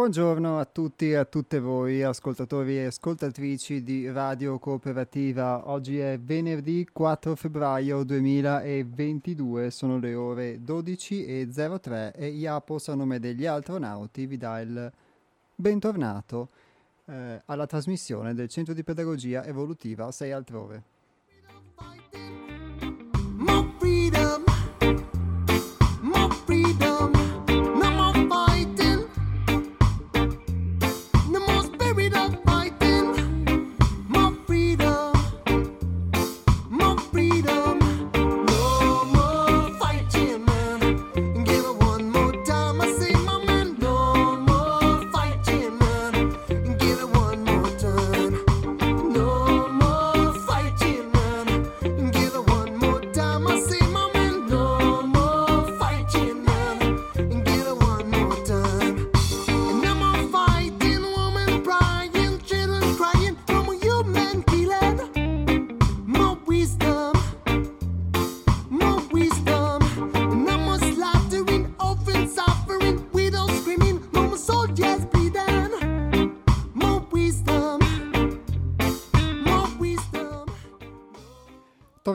Buongiorno a tutti e a tutte voi, ascoltatori e ascoltatrici di Radio Cooperativa. Oggi è venerdì 4 febbraio 2022, sono le ore 12.03 e Iapos a nome degli astronauti vi dà il bentornato eh, alla trasmissione del Centro di Pedagogia Evolutiva 6 altrove.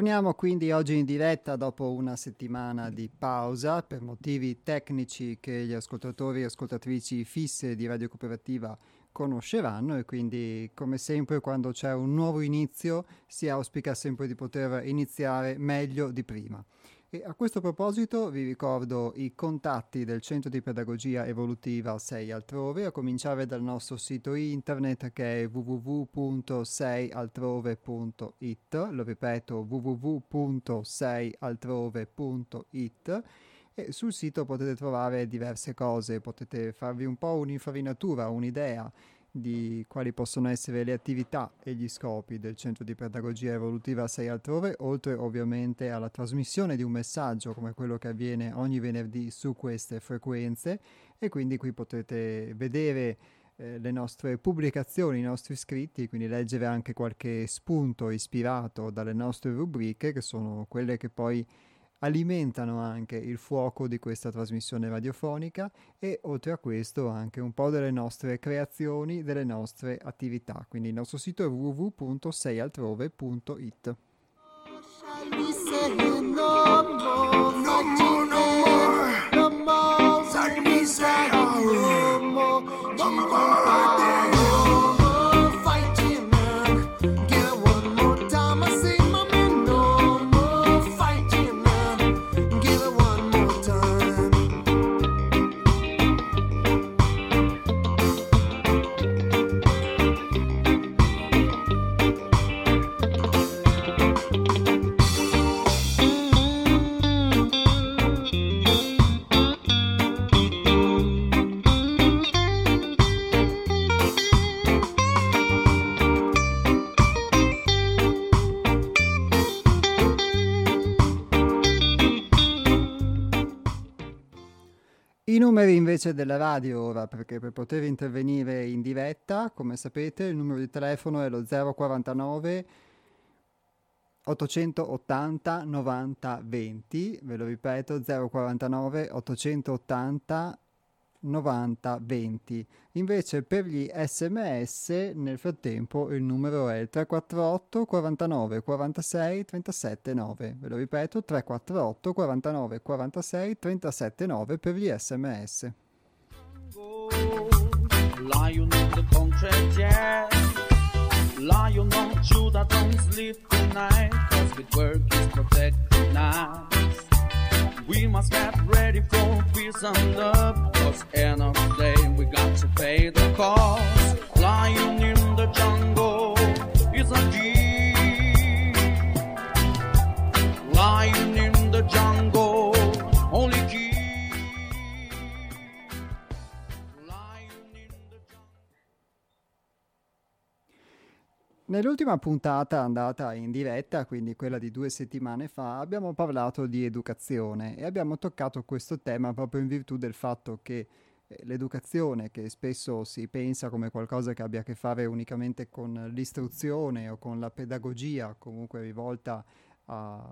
Torniamo quindi oggi in diretta dopo una settimana di pausa per motivi tecnici che gli ascoltatori e ascoltatrici fisse di Radio Cooperativa conosceranno e quindi come sempre quando c'è un nuovo inizio si auspica sempre di poter iniziare meglio di prima. E a questo proposito vi ricordo i contatti del Centro di Pedagogia Evolutiva 6 altrove, a cominciare dal nostro sito internet che è www.seialtrove.it, lo ripeto www.seialtrove.it e sul sito potete trovare diverse cose, potete farvi un po' un'infarinatura, un'idea di quali possono essere le attività e gli scopi del Centro di Pedagogia Evolutiva 6 altrove, oltre ovviamente alla trasmissione di un messaggio come quello che avviene ogni venerdì su queste frequenze. E quindi qui potete vedere eh, le nostre pubblicazioni, i nostri scritti, quindi leggere anche qualche spunto ispirato dalle nostre rubriche che sono quelle che poi alimentano anche il fuoco di questa trasmissione radiofonica e oltre a questo anche un po' delle nostre creazioni, delle nostre attività. Quindi il nostro sito è www.seialtrove.it. I numeri invece della radio ora, perché per poter intervenire in diretta, come sapete, il numero di telefono è lo 049 880 90 20, ve lo ripeto, 049 880 90 20. Invece per gli sms nel frattempo il numero è il 348 49 46 37 9. Ve lo ripeto 348 49 46 37 9 per gli sms. Lion on the contract, yeah. Lion on Judah, don't sleep tonight, cause with work is protected now. We must get ready for peace and love. Cause end of the day we got to pay the cost. Lying in the jungle is a deep. Nell'ultima puntata andata in diretta, quindi quella di due settimane fa, abbiamo parlato di educazione e abbiamo toccato questo tema proprio in virtù del fatto che eh, l'educazione, che spesso si pensa come qualcosa che abbia a che fare unicamente con l'istruzione o con la pedagogia, comunque rivolta a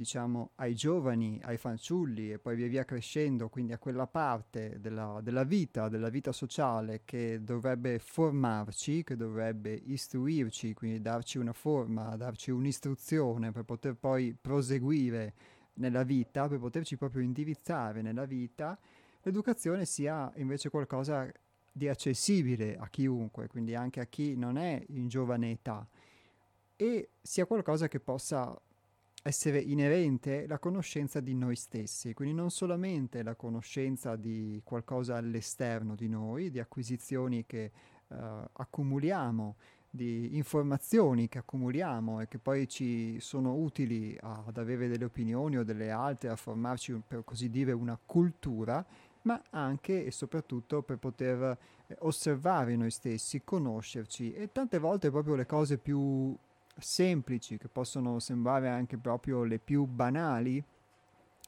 diciamo, ai giovani, ai fanciulli e poi via via crescendo, quindi a quella parte della, della, vita, della vita sociale che dovrebbe formarci, che dovrebbe istruirci, quindi darci una forma, darci un'istruzione per poter poi proseguire nella vita, per poterci proprio indirizzare nella vita, l'educazione sia invece qualcosa di accessibile a chiunque, quindi anche a chi non è in giovane età, e sia qualcosa che possa essere inerente la conoscenza di noi stessi, quindi non solamente la conoscenza di qualcosa all'esterno di noi, di acquisizioni che uh, accumuliamo, di informazioni che accumuliamo e che poi ci sono utili ad avere delle opinioni o delle altre, a formarci per così dire una cultura, ma anche e soprattutto per poter eh, osservare noi stessi, conoscerci. E tante volte proprio le cose più semplici, che possono sembrare anche proprio le più banali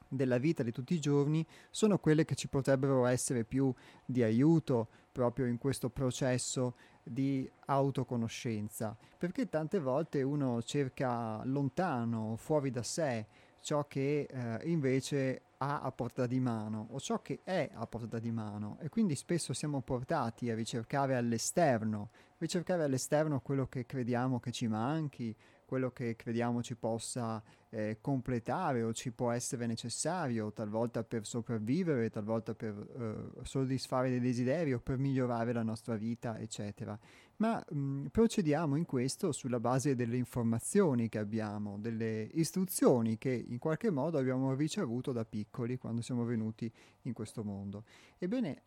della vita di tutti i giorni, sono quelle che ci potrebbero essere più di aiuto proprio in questo processo di autoconoscenza, perché tante volte uno cerca lontano, fuori da sé, ciò che eh, invece ha a portata di mano o ciò che è a portata di mano. E quindi spesso siamo portati a ricercare all'esterno, ricercare all'esterno quello che crediamo che ci manchi, quello che crediamo ci possa eh, completare o ci può essere necessario, talvolta per sopravvivere, talvolta per eh, soddisfare dei desideri o per migliorare la nostra vita, eccetera. Ma mh, procediamo in questo sulla base delle informazioni che abbiamo, delle istruzioni che in qualche modo abbiamo ricevuto da piccoli quando siamo venuti in questo mondo. Ebbene,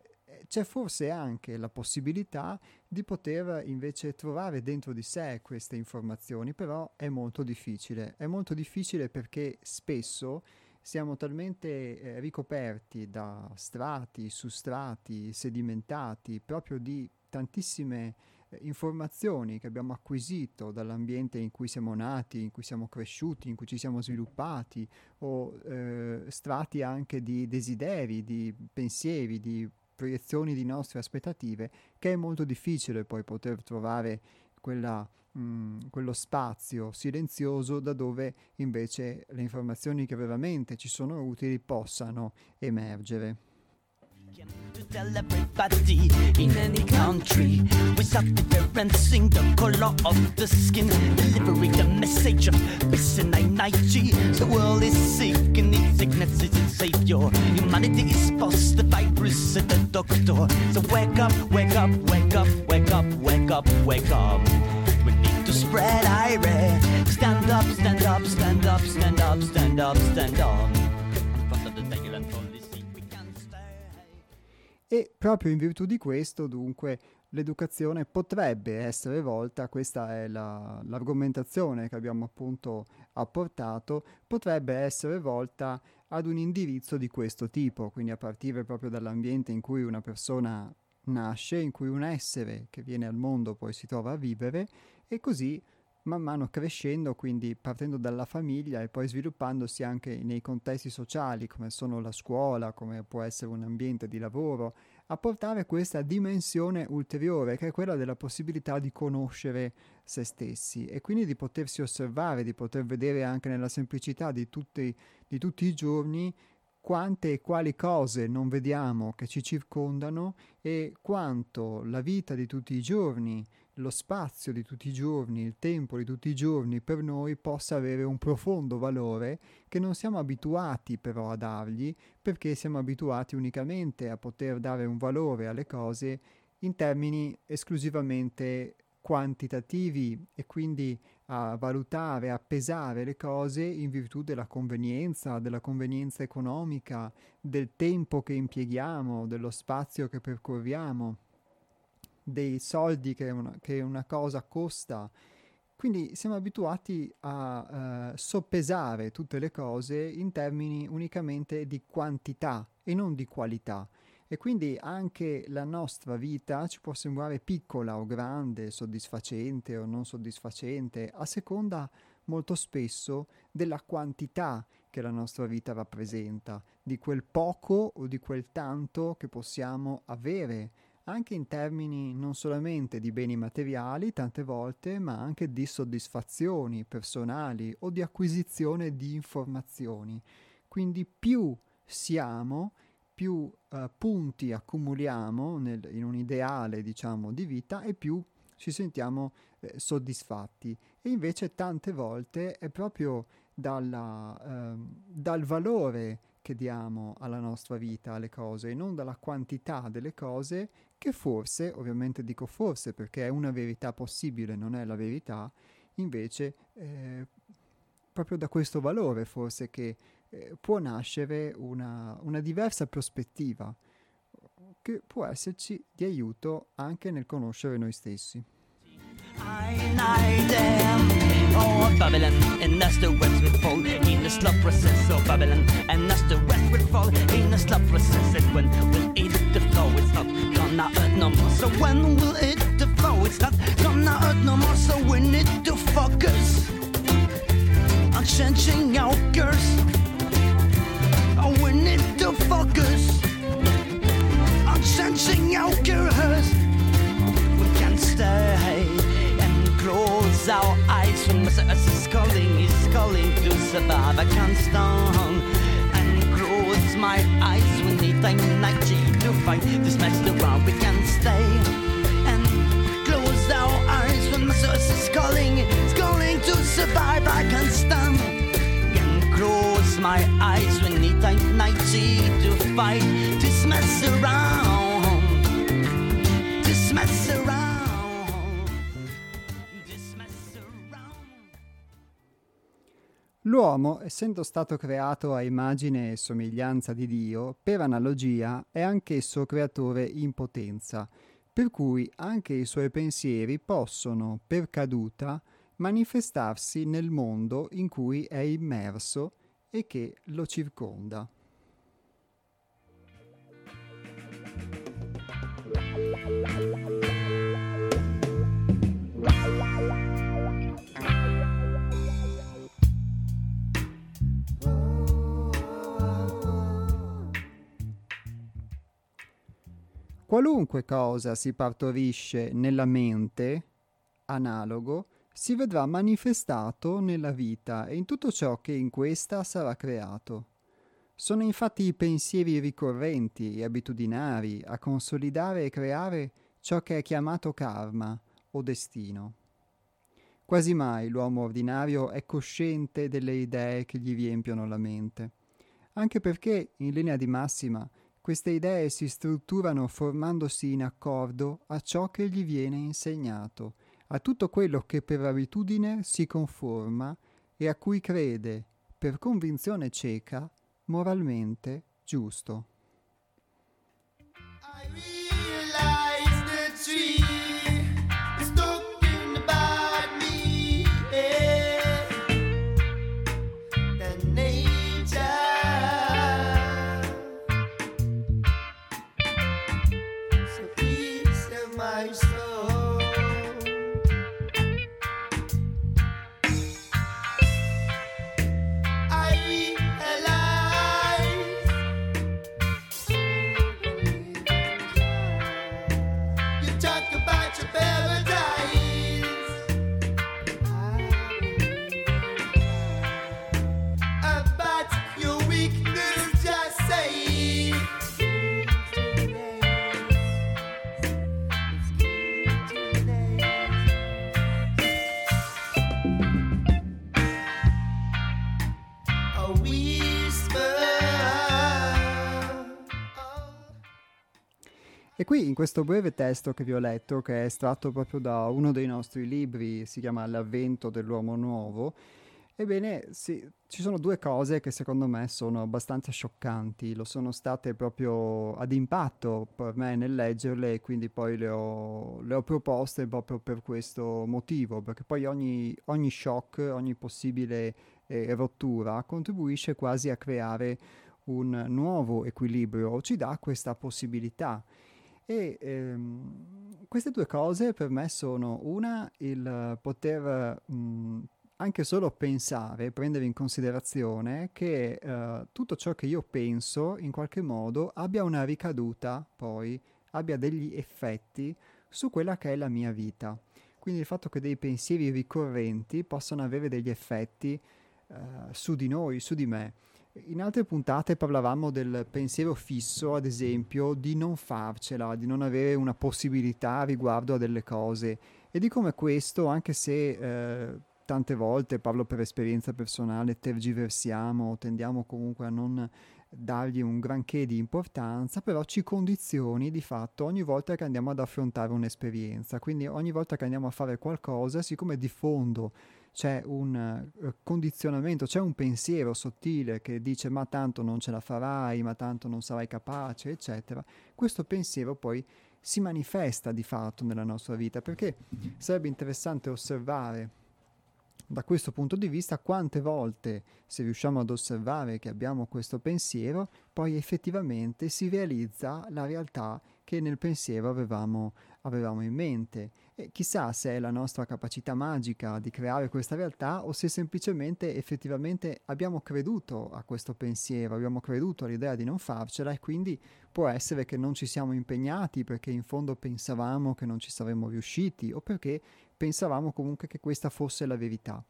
c'è forse anche la possibilità di poter invece trovare dentro di sé queste informazioni, però è molto difficile. È molto difficile perché spesso siamo talmente eh, ricoperti da strati, su strati, sedimentati, proprio di tantissime eh, informazioni che abbiamo acquisito dall'ambiente in cui siamo nati, in cui siamo cresciuti, in cui ci siamo sviluppati, o eh, strati anche di desideri, di pensieri, di proiezioni di nostre aspettative che è molto difficile poi poter trovare quella, mh, mm, quello spazio silenzioso da dove invece le informazioni che veramente ci sono utili possano emergere to tell everybody in any country without differencing the color of the skin, delivering the message of peace and unity. The world is sick and needs sickness is its savior. Humanity is past the virus and the doctor. So wake up, wake up, wake up, wake up, wake up, wake up. We need to spread ire. Stand up, stand up, stand up, stand up, stand up, stand up. E proprio in virtù di questo, dunque, l'educazione potrebbe essere volta, questa è la, l'argomentazione che abbiamo appunto apportato, potrebbe essere volta ad un indirizzo di questo tipo, quindi a partire proprio dall'ambiente in cui una persona nasce, in cui un essere che viene al mondo poi si trova a vivere e così man mano crescendo, quindi partendo dalla famiglia e poi sviluppandosi anche nei contesti sociali come sono la scuola, come può essere un ambiente di lavoro, a portare questa dimensione ulteriore che è quella della possibilità di conoscere se stessi e quindi di potersi osservare, di poter vedere anche nella semplicità di tutti, di tutti i giorni quante e quali cose non vediamo che ci circondano e quanto la vita di tutti i giorni lo spazio di tutti i giorni, il tempo di tutti i giorni per noi possa avere un profondo valore che non siamo abituati però a dargli perché siamo abituati unicamente a poter dare un valore alle cose in termini esclusivamente quantitativi e quindi a valutare, a pesare le cose in virtù della convenienza, della convenienza economica, del tempo che impieghiamo, dello spazio che percorriamo dei soldi che una, che una cosa costa. Quindi siamo abituati a uh, soppesare tutte le cose in termini unicamente di quantità e non di qualità. E quindi anche la nostra vita ci può sembrare piccola o grande, soddisfacente o non soddisfacente, a seconda molto spesso della quantità che la nostra vita rappresenta, di quel poco o di quel tanto che possiamo avere anche in termini non solamente di beni materiali tante volte, ma anche di soddisfazioni personali o di acquisizione di informazioni. Quindi più siamo, più uh, punti accumuliamo nel, in un ideale, diciamo, di vita e più ci sentiamo eh, soddisfatti. E invece tante volte è proprio dalla, eh, dal valore che diamo alla nostra vita, alle cose, e non dalla quantità delle cose che forse, ovviamente dico forse perché è una verità possibile, non è la verità, invece eh, proprio da questo valore forse che eh, può nascere una, una diversa prospettiva che può esserci di aiuto anche nel conoscere noi stessi. Oh, Babylon, and hurt no more. So when will it flow? It's not gonna hurt no more. So we need to focus on changing our course. Oh, we need to focus on changing our course. We can't stay and close our eyes when Mr. S is calling, he's calling to survive. I can't stand and close my eyes they think energy to fight this mess around. We can't stay and close our eyes when Mr. S is calling, he's calling to survive. I can't stand and close my eyes when they think energy to fight this mess around. This mess around. L'uomo, essendo stato creato a immagine e somiglianza di Dio, per analogia è anch'esso creatore in potenza, per cui anche i suoi pensieri possono, per caduta, manifestarsi nel mondo in cui è immerso e che lo circonda. Qualunque cosa si partorisce nella mente, analogo, si vedrà manifestato nella vita e in tutto ciò che in questa sarà creato. Sono infatti i pensieri ricorrenti e abitudinari a consolidare e creare ciò che è chiamato karma o destino. Quasi mai l'uomo ordinario è cosciente delle idee che gli riempiono la mente, anche perché, in linea di massima, queste idee si strutturano formandosi in accordo a ciò che gli viene insegnato, a tutto quello che per abitudine si conforma e a cui crede, per convinzione cieca, moralmente giusto. Qui in questo breve testo che vi ho letto, che è estratto proprio da uno dei nostri libri, si chiama L'avvento dell'uomo nuovo, ebbene sì, ci sono due cose che secondo me sono abbastanza scioccanti, lo sono state proprio ad impatto per me nel leggerle e quindi poi le ho, le ho proposte proprio per questo motivo, perché poi ogni, ogni shock, ogni possibile eh, rottura contribuisce quasi a creare un nuovo equilibrio, ci dà questa possibilità. E ehm, queste due cose per me sono una, il poter mh, anche solo pensare, prendere in considerazione che uh, tutto ciò che io penso in qualche modo abbia una ricaduta poi abbia degli effetti su quella che è la mia vita. Quindi il fatto che dei pensieri ricorrenti possano avere degli effetti uh, su di noi, su di me. In altre puntate parlavamo del pensiero fisso, ad esempio, di non farcela, di non avere una possibilità riguardo a delle cose e di come questo, anche se eh, tante volte, parlo per esperienza personale, tergiversiamo, tendiamo comunque a non dargli un granché di importanza, però ci condizioni di fatto ogni volta che andiamo ad affrontare un'esperienza. Quindi ogni volta che andiamo a fare qualcosa, siccome di fondo c'è un uh, condizionamento, c'è un pensiero sottile che dice ma tanto non ce la farai, ma tanto non sarai capace, eccetera, questo pensiero poi si manifesta di fatto nella nostra vita, perché sarebbe interessante osservare da questo punto di vista quante volte, se riusciamo ad osservare che abbiamo questo pensiero, poi effettivamente si realizza la realtà che nel pensiero avevamo, avevamo in mente. E chissà se è la nostra capacità magica di creare questa realtà o se semplicemente effettivamente abbiamo creduto a questo pensiero, abbiamo creduto all'idea di non farcela e quindi può essere che non ci siamo impegnati perché in fondo pensavamo che non ci saremmo riusciti o perché pensavamo comunque che questa fosse la verità.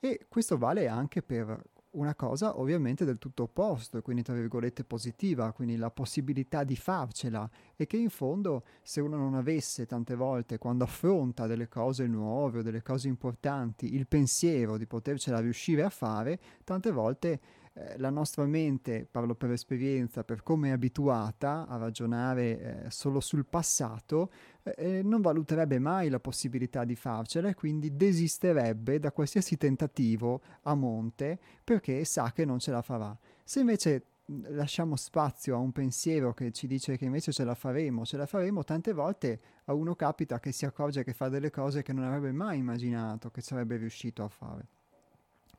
E questo vale anche per una cosa ovviamente del tutto opposto, quindi tra virgolette positiva, quindi la possibilità di farcela e che in fondo se uno non avesse tante volte quando affronta delle cose nuove o delle cose importanti il pensiero di potercela riuscire a fare, tante volte eh, la nostra mente, parlo per esperienza, per come è abituata a ragionare eh, solo sul passato, eh, eh, non valuterebbe mai la possibilità di farcela e quindi desisterebbe da qualsiasi tentativo a monte perché sa che non ce la farà. Se invece lasciamo spazio a un pensiero che ci dice che invece ce la faremo, ce la faremo, tante volte a uno capita che si accorge che fa delle cose che non avrebbe mai immaginato che sarebbe riuscito a fare.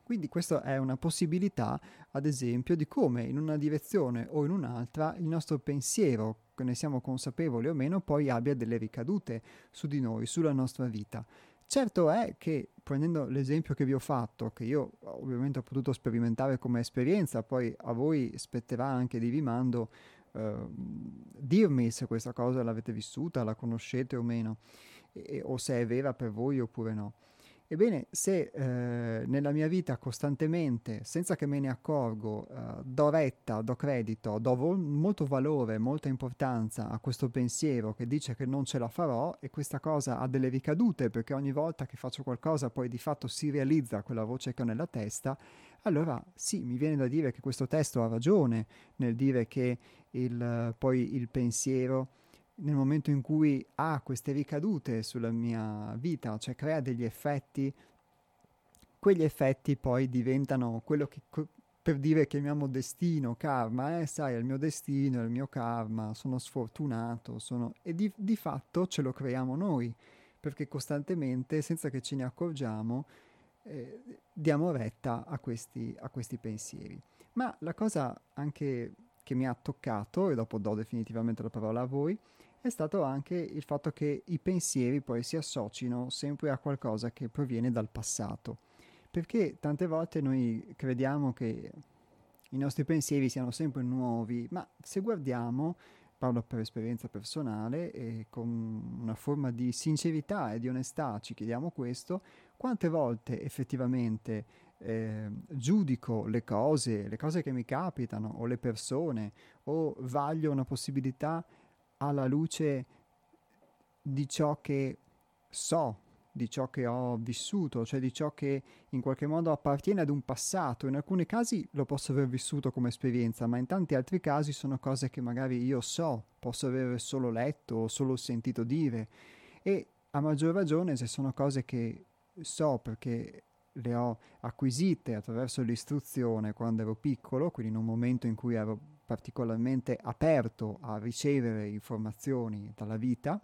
Quindi questa è una possibilità, ad esempio, di come in una direzione o in un'altra il nostro pensiero, che ne siamo consapevoli o meno, poi abbia delle ricadute su di noi, sulla nostra vita. Certo è che, prendendo l'esempio che vi ho fatto, che io ovviamente ho potuto sperimentare come esperienza, poi a voi spetterà anche di rimando eh, dirmi se questa cosa l'avete vissuta, la conoscete o meno, e, o se è vera per voi oppure no. Ebbene, se eh, nella mia vita costantemente, senza che me ne accorgo, eh, do retta, do credito, do vol- molto valore, molta importanza a questo pensiero che dice che non ce la farò e questa cosa ha delle ricadute perché ogni volta che faccio qualcosa poi di fatto si realizza quella voce che ho nella testa, allora sì, mi viene da dire che questo testo ha ragione nel dire che il, poi il pensiero nel momento in cui ha queste ricadute sulla mia vita, cioè crea degli effetti, quegli effetti poi diventano quello che per dire chiamiamo destino, karma, eh, sai, è il mio destino, è il mio karma, sono sfortunato, sono... e di, di fatto ce lo creiamo noi, perché costantemente, senza che ce ne accorgiamo, eh, diamo retta a questi, a questi pensieri. Ma la cosa anche che mi ha toccato, e dopo do definitivamente la parola a voi, è stato anche il fatto che i pensieri poi si associno sempre a qualcosa che proviene dal passato. Perché tante volte noi crediamo che i nostri pensieri siano sempre nuovi, ma se guardiamo, parlo per esperienza personale e con una forma di sincerità e di onestà ci chiediamo questo, quante volte effettivamente eh, giudico le cose, le cose che mi capitano o le persone o vaglio una possibilità alla luce di ciò che so, di ciò che ho vissuto, cioè di ciò che in qualche modo appartiene ad un passato. In alcuni casi lo posso aver vissuto come esperienza, ma in tanti altri casi sono cose che magari io so, posso aver solo letto o solo sentito dire. E a maggior ragione se sono cose che so perché le ho acquisite attraverso l'istruzione quando ero piccolo, quindi in un momento in cui ero particolarmente aperto a ricevere informazioni dalla vita,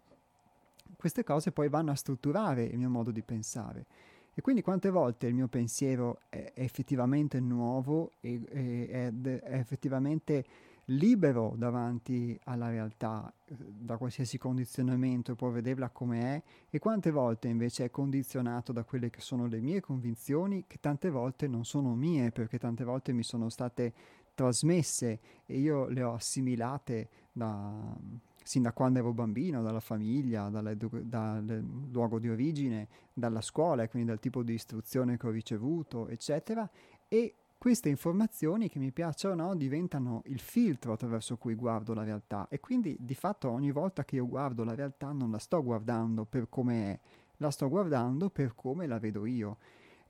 queste cose poi vanno a strutturare il mio modo di pensare. E quindi quante volte il mio pensiero è, effettivamente nuovo e, è effettivamente libero davanti alla realtà, eh, da qualsiasi condizionamento, può vederla come è, e quante volte invece è condizionato da quelle che sono le mie convinzioni, che tante volte non sono mie, perché tante volte mi sono state trasmesse e io le ho assimilate da, sin da quando ero bambino, dalla famiglia, dal luogo di origine, dalla scuola e quindi dal tipo di istruzione che ho ricevuto, eccetera, e queste informazioni che mi piacciono o no diventano il filtro attraverso cui guardo la realtà e quindi di fatto ogni volta che io guardo la realtà non la sto guardando per come è, la sto guardando per come la vedo io.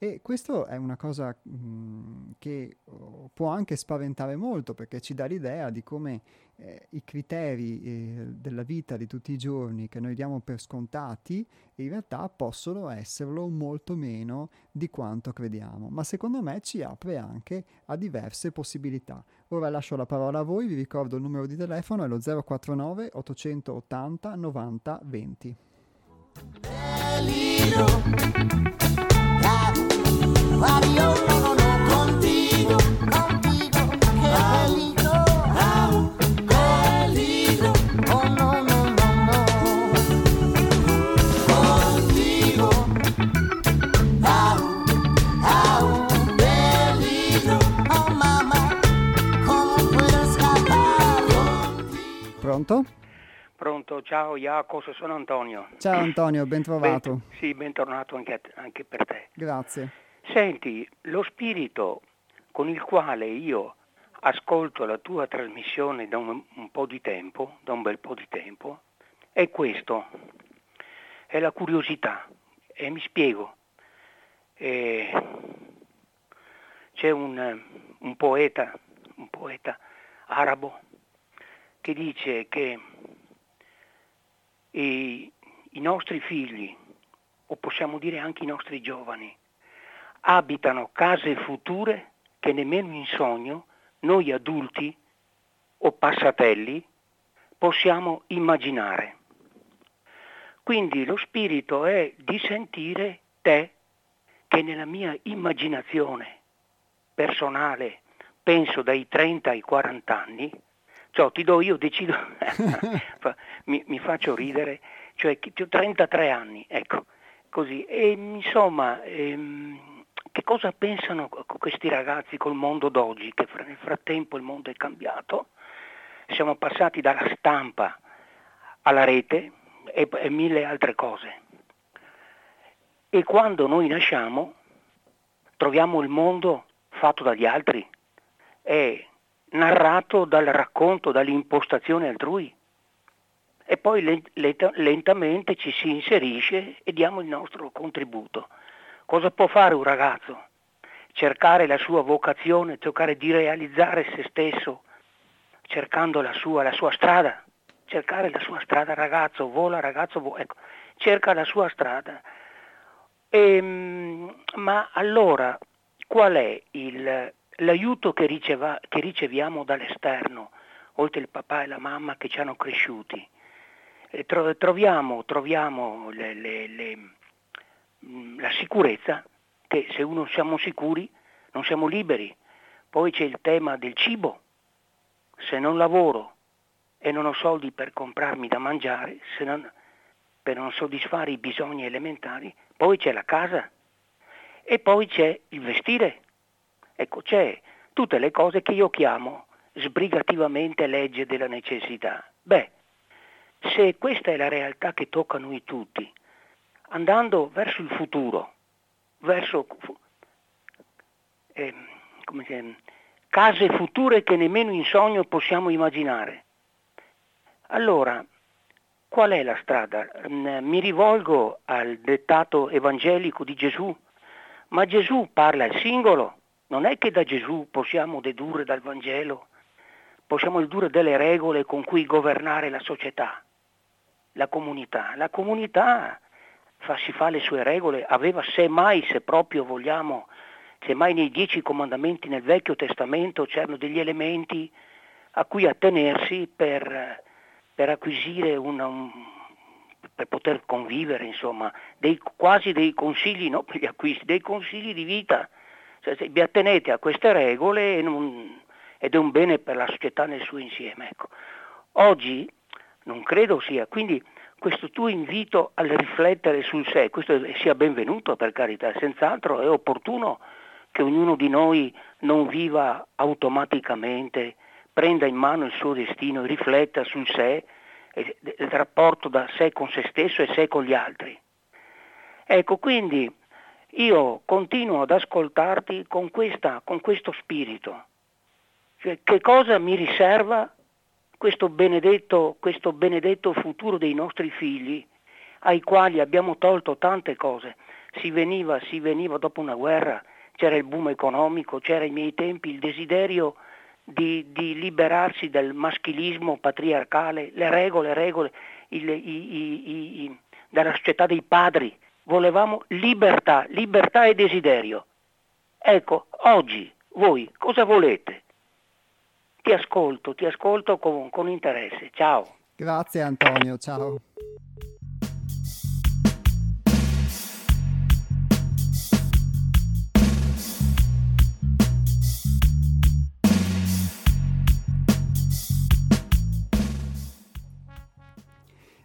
E questo è una cosa mh, mhmm, che oh, può anche spaventare molto perché ci dà l'idea di come eh, i criteri eh, della vita di tutti i giorni che noi diamo per scontati in realtà possono esserlo molto meno di quanto crediamo. Ma secondo me ci apre anche a diverse possibilità. Ora lascio la parola a voi, vi ricordo il numero di telefono è lo 049 880 90 20. Radio, Pronto? Pronto, ciao Jacopo, sono Antonio. Ciao Antonio, ben trovato. Ben, sì, bentornato anche, anche per te. Grazie. Senti, lo spirito con il quale io ascolto la tua trasmissione da un, un, po' di tempo, da un bel po' di tempo, è questo, è la curiosità. E mi spiego. E c'è un, un, poeta, un poeta arabo che dice che i, i nostri figli, o possiamo dire anche i nostri giovani, abitano case future che nemmeno in sogno noi adulti o passatelli possiamo immaginare. Quindi lo spirito è di sentire te che nella mia immaginazione personale, penso dai 30 ai 40 anni, cioè ti do io, decido, mi, mi, faccio ridere, cioè ho 33 anni, ecco, così. E insomma, ehm, che cosa pensano questi ragazzi col mondo d'oggi, che nel frattempo il mondo è cambiato, siamo passati dalla stampa alla rete e, e mille altre cose. E quando noi nasciamo troviamo il mondo fatto dagli altri, è narrato dal racconto, dall'impostazione altrui e poi lentamente ci si inserisce e diamo il nostro contributo. Cosa può fare un ragazzo? Cercare la sua vocazione, cercare di realizzare se stesso, cercando la sua, la sua strada, cercare la sua strada ragazzo, vola ragazzo, vola, ecco, cerca la sua strada. E, ehm, ma allora qual è il, l'aiuto che, riceva, che, riceviamo dall'esterno, oltre il papà e la mamma che ci hanno cresciuti? troviamo, troviamo le, le, le la sicurezza, che se non siamo sicuri non siamo liberi. Poi c'è il tema del cibo. Se non lavoro e non ho soldi per comprarmi da mangiare, non, per non soddisfare i bisogni elementari, poi c'è la casa e poi c'è il vestire. Ecco, c'è tutte le cose che io chiamo sbrigativamente legge della necessità. Beh, se questa è la realtà che tocca a noi tutti, andando verso il futuro, verso eh, dice, case future che nemmeno in sogno possiamo immaginare. Allora, qual è la strada? Mm, mi rivolgo al dettato evangelico di Gesù, ma Gesù parla al singolo, non è che da Gesù possiamo dedurre dal Vangelo, possiamo dedurre delle regole con cui governare la società, la comunità. La comunità si fa le sue regole, aveva semmai, se proprio vogliamo, semmai nei dieci comandamenti nel Vecchio Testamento c'erano degli elementi a cui attenersi per, per acquisire una, un, per poter convivere, insomma, dei, quasi dei consigli, no per gli acquisti, dei consigli di vita. Cioè, vi attenete a queste regole non, ed è un bene per la società nel suo insieme. Ecco. Oggi non credo sia, quindi questo tuo invito al riflettere sul sé, questo sia benvenuto per carità, senz'altro è opportuno che ognuno di noi non viva automaticamente, prenda in mano il suo destino, rifletta sul sé del rapporto da sé con se stesso e sé con gli altri. Ecco, quindi io continuo ad ascoltarti con, questa, con questo spirito. Cioè, che cosa mi riserva questo benedetto, questo benedetto futuro dei nostri figli, ai quali abbiamo tolto tante cose. Si veniva, si veniva dopo una guerra, c'era il boom economico, c'era ai miei tempi il desiderio di, di liberarsi del maschilismo patriarcale, le regole, regole il, i, i, della società dei padri. Volevamo libertà, libertà e desiderio. Ecco, oggi voi cosa volete? Ti ascolto, ti ascolto con, con interesse. Ciao. Grazie Antonio, ciao.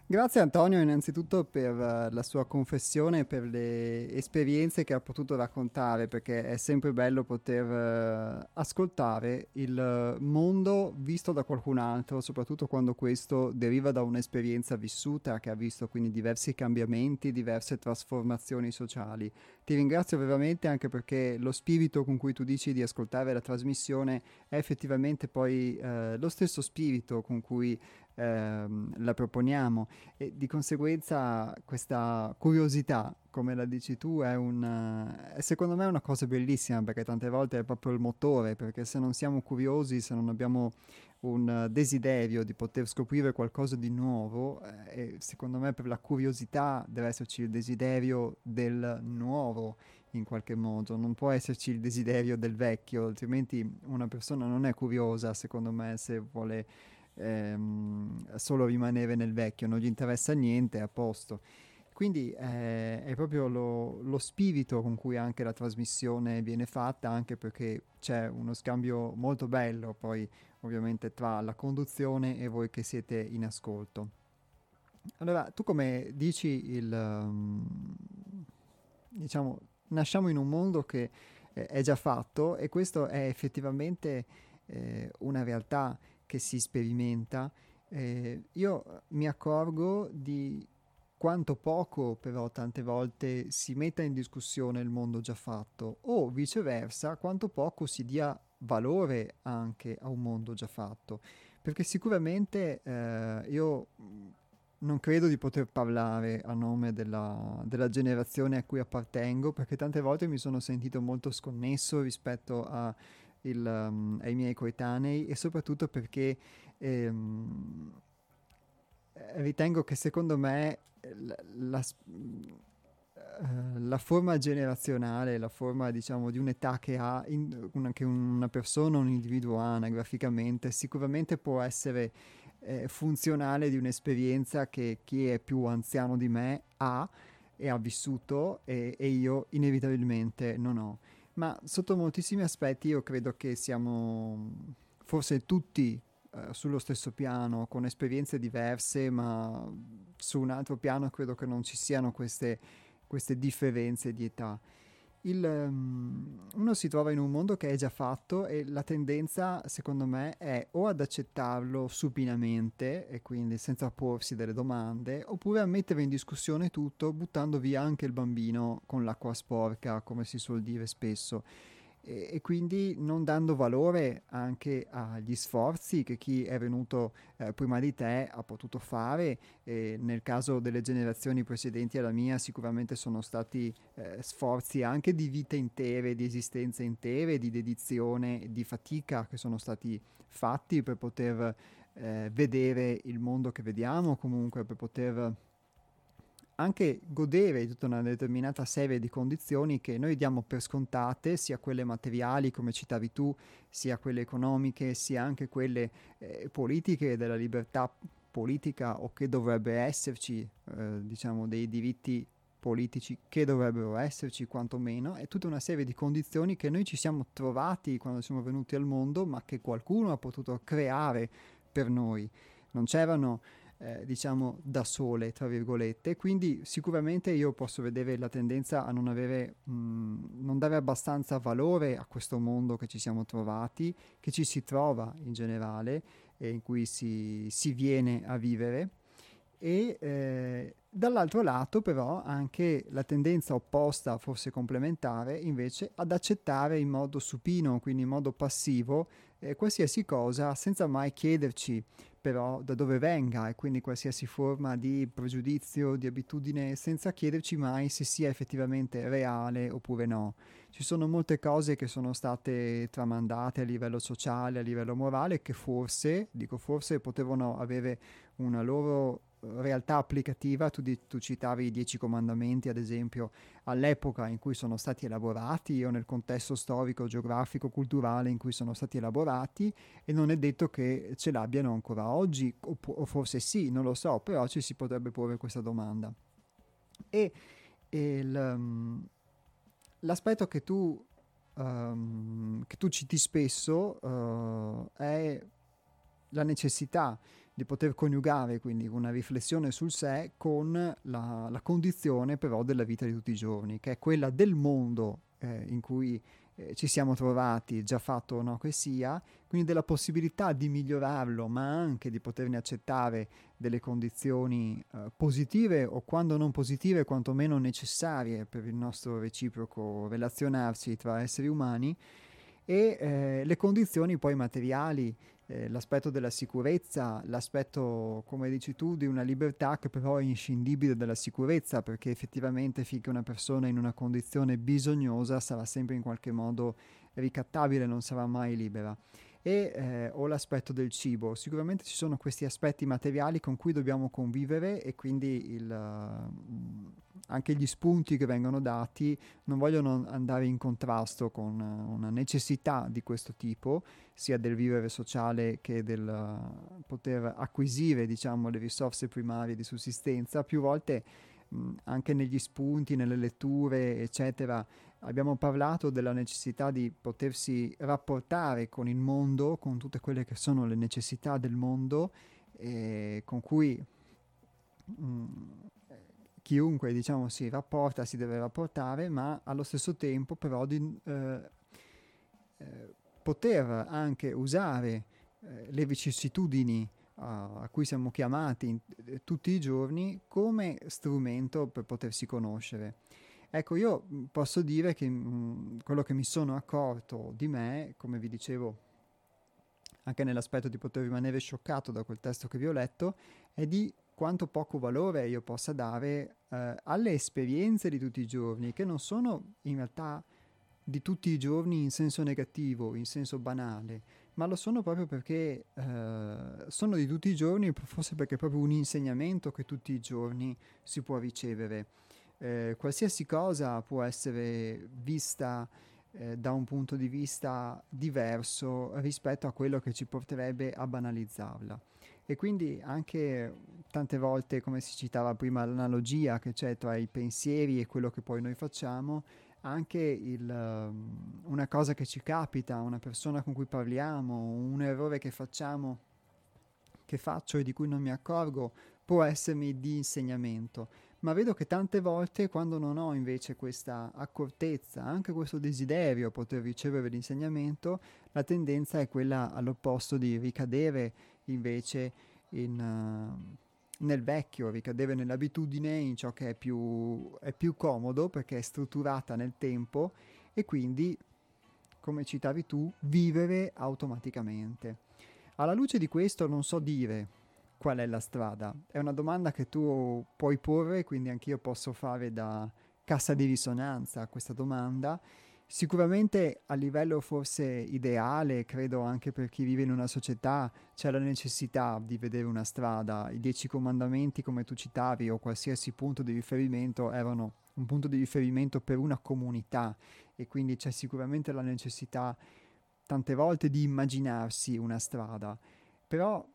Grazie Antonio innanzitutto per uh, la sua confessione e per le esperienze che ha potuto raccontare, perché è sempre bello poter uh, ascoltare il mondo visto da qualcun altro, soprattutto quando questo deriva da un'esperienza vissuta che ha visto quindi diversi cambiamenti, diverse trasformazioni sociali. Ti ringrazio veramente anche perché lo spirito con cui tu dici di ascoltare la trasmissione è effettivamente poi uh, lo stesso spirito con cui ehm, la proponiamo. E di conseguenza questa curiosità, come la dici tu, è, un, è secondo me una cosa bellissima perché tante volte è proprio il motore, perché se non siamo curiosi, se non abbiamo un desiderio di poter scoprire qualcosa di nuovo eh, e secondo me per la curiosità deve esserci il desiderio del nuovo in qualche modo, non può esserci il desiderio del vecchio, altrimenti una persona non è curiosa secondo me se vuole ehm, solo rimanere nel vecchio, non gli interessa niente, è a posto. Quindi eh, è proprio lo, lo, spirito con cui anche la trasmissione viene fatta, anche perché c'è uno scambio molto bello poi ovviamente tra la conduzione e voi che siete in ascolto. Allora, tu come dici, il, um, diciamo, nasciamo in un mondo che eh, è già fatto e questo è effettivamente eh, una realtà che si sperimenta, eh, io mi accorgo di quanto poco però tante volte si metta in discussione il mondo già fatto o viceversa quanto poco si dia valore anche a un mondo già fatto. Perché sicuramente eh, io non credo di poter parlare a nome della, della, generazione a cui appartengo perché tante volte mi sono sentito molto sconnesso rispetto a il, um, ai miei coetanei e soprattutto perché ehm, ritengo che secondo me la, la, eh, la, forma generazionale, la forma diciamo di un'età che ha in, una, che una persona, un individuo ha anagraficamente, sicuramente può essere eh, funzionale di un'esperienza che chi è più anziano di me ha e ha vissuto e, e io inevitabilmente non ho ma sotto moltissimi aspetti io credo che siamo forse tutti eh, sullo stesso piano, con esperienze diverse, ma su un altro piano credo che non ci siano queste, queste differenze di età il, um, uno si trova in un mondo che è già fatto e la tendenza, secondo me, è o ad accettarlo supinamente e quindi senza porsi delle domande, oppure a mettere in discussione tutto buttando via anche il bambino con l'acqua sporca, come si suol dire spesso e, e, quindi non dando valore anche agli sforzi che chi è venuto eh, prima di te ha potuto fare. E nel caso delle generazioni precedenti alla mia sicuramente sono stati eh, sforzi anche di vite intere, di esistenze intere, di dedizione, di fatica che sono stati fatti per poter eh, vedere il mondo che vediamo, comunque per poter anche godere di tutta una determinata serie di condizioni che noi diamo per scontate, sia quelle materiali, come citavi tu, sia quelle economiche, sia anche quelle eh, politiche della libertà politica o che dovrebbe esserci, eh, diciamo, dei diritti politici che dovrebbero esserci quantomeno, è tutta una serie di condizioni che noi ci siamo trovati quando siamo venuti al mondo, ma che qualcuno ha potuto creare per noi. Non c'erano eh, diciamo da sole, tra virgolette, quindi sicuramente io posso vedere la tendenza a non avere, mh, non dare abbastanza valore a questo mondo che ci siamo trovati, che ci si trova in generale e in cui si, si viene a vivere. E eh, dall'altro lato però anche la tendenza opposta, forse complementare, invece ad accettare in modo supino, quindi in modo passivo, eh, qualsiasi cosa senza mai chiederci però da dove venga e quindi qualsiasi forma di pregiudizio, di abitudine, senza chiederci mai se sia effettivamente reale oppure no. Ci sono molte cose che sono state tramandate a livello sociale, a livello morale, che forse, dico forse, potevano avere una loro realtà applicativa, tu, di, tu, citavi i dieci comandamenti ad esempio, all'epoca in cui sono stati elaborati o nel contesto storico, geografico, culturale in cui sono stati elaborati e non è detto che ce l'abbiano ancora oggi o, o forse sì, non lo so, però ci si potrebbe porre questa domanda. E, il, um, l'aspetto che tu, um, che tu citi spesso uh, è la necessità di poter coniugare quindi una riflessione sul sé con la, la, condizione però della vita di tutti i giorni, che è quella del mondo eh, in cui eh, ci siamo trovati, già fatto o no che sia, quindi della possibilità di migliorarlo, ma anche di poterne accettare delle condizioni eh, positive o quando non positive, quantomeno necessarie per il nostro reciproco relazionarsi tra esseri umani e eh, le condizioni poi materiali eh, l'aspetto della sicurezza, l'aspetto, come dici tu, di una libertà che però è inscindibile dalla sicurezza, perché effettivamente finché una persona è in una condizione bisognosa sarà sempre in qualche modo ricattabile, non sarà mai libera e eh, o l'aspetto del cibo. Sicuramente ci sono questi aspetti materiali con cui dobbiamo convivere e quindi il, uh, anche gli spunti che vengono dati non vogliono andare in contrasto con uh, una necessità di questo tipo, sia del vivere sociale che del uh, poter acquisire diciamo, le risorse primarie di sussistenza. Più volte mh, anche negli spunti, nelle letture, eccetera, abbiamo parlato della necessità di potersi rapportare con il mondo, con tutte quelle che sono le necessità del mondo, eh, con cui mh, mm, chiunque diciamo, si rapporta, si deve rapportare, ma allo stesso tempo però di eh, eh, poter anche usare eh, le vicissitudini a cui siamo chiamati eh, tutti i giorni come strumento per potersi conoscere. Ecco, io mm, posso dire che mh, mm, quello che mi sono accorto di me, come vi dicevo, anche nell'aspetto di poter rimanere scioccato da quel testo che vi ho letto, è di quanto poco valore io possa dare eh, alle esperienze di tutti i giorni, che non sono in realtà di tutti i giorni in senso negativo, in senso banale, ma lo sono proprio perché eh, sono di tutti i giorni, forse perché è proprio un insegnamento che tutti i giorni si può ricevere eh, qualsiasi cosa può essere vista eh, da un punto di vista diverso rispetto a quello che ci porterebbe a banalizzarla. E quindi anche tante volte, come si citava prima, l'analogia che c'è tra i pensieri e quello che poi noi facciamo, anche il, um, una cosa che ci capita, una persona con cui parliamo, un errore che facciamo, che faccio e di cui non mi accorgo, può essermi di insegnamento ma vedo che tante volte quando non ho invece questa accortezza, anche questo desiderio poter ricevere l'insegnamento, la tendenza è quella all'opposto di ricadere invece in, uh, nel vecchio, ricadere nell'abitudine, in ciò che è più, è più comodo perché è strutturata nel tempo e quindi, come citavi tu, vivere automaticamente. Alla luce di questo non so dire qual è la strada? È una domanda che tu puoi porre, quindi anch'io posso fare da cassa di risonanza a questa domanda. Sicuramente a livello forse ideale, credo anche per chi vive in una società, c'è la necessità di vedere una strada. I dieci comandamenti, come tu citavi, o qualsiasi punto di riferimento erano un punto di riferimento per una comunità e quindi c'è sicuramente la necessità tante volte di immaginarsi una strada. Però